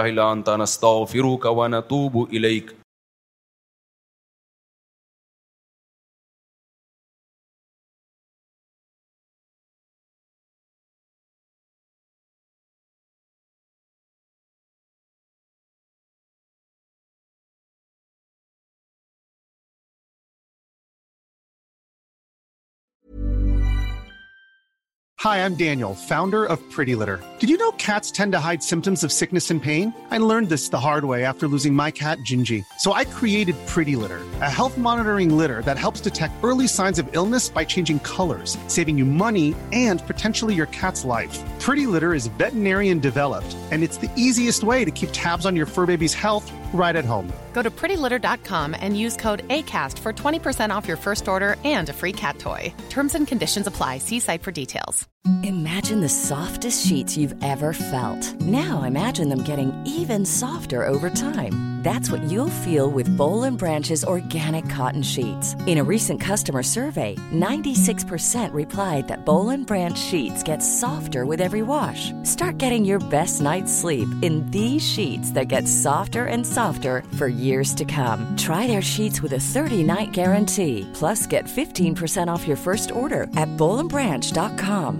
Hi, I'm Daniel, founder of Pretty Litter. Did you know cats tend to hide symptoms of sickness and pain? I learned this the hard way after losing my cat, Gingy. So I created Pretty Litter, a health monitoring litter that helps detect early signs of illness by changing colors, saving you money and potentially your cat's life. Pretty Litter is veterinarian developed, and it's the easiest way to keep tabs on your fur baby's health right at home. Go to prettylitter.com and use code ACAST for 20% off your first order and a free cat toy. Terms and conditions apply. See site for details. Imagine the softest sheets you've ever felt. Now imagine them getting even softer over time. That's what you'll feel with Bowl and Branch's organic cotton sheets. In a recent customer survey, 96% replied that Bowl and Branch sheets get softer with every wash. Start getting your best night's sleep in these sheets that get softer and softer for years to come. Try their sheets with a 30-night guarantee. Plus, get 15% off your first order at bowlandbranch.com.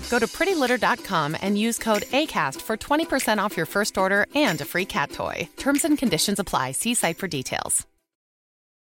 Go to prettylitter.com and use code ACAST for 20% off your first order and a free cat toy. Terms and conditions apply. See site for details.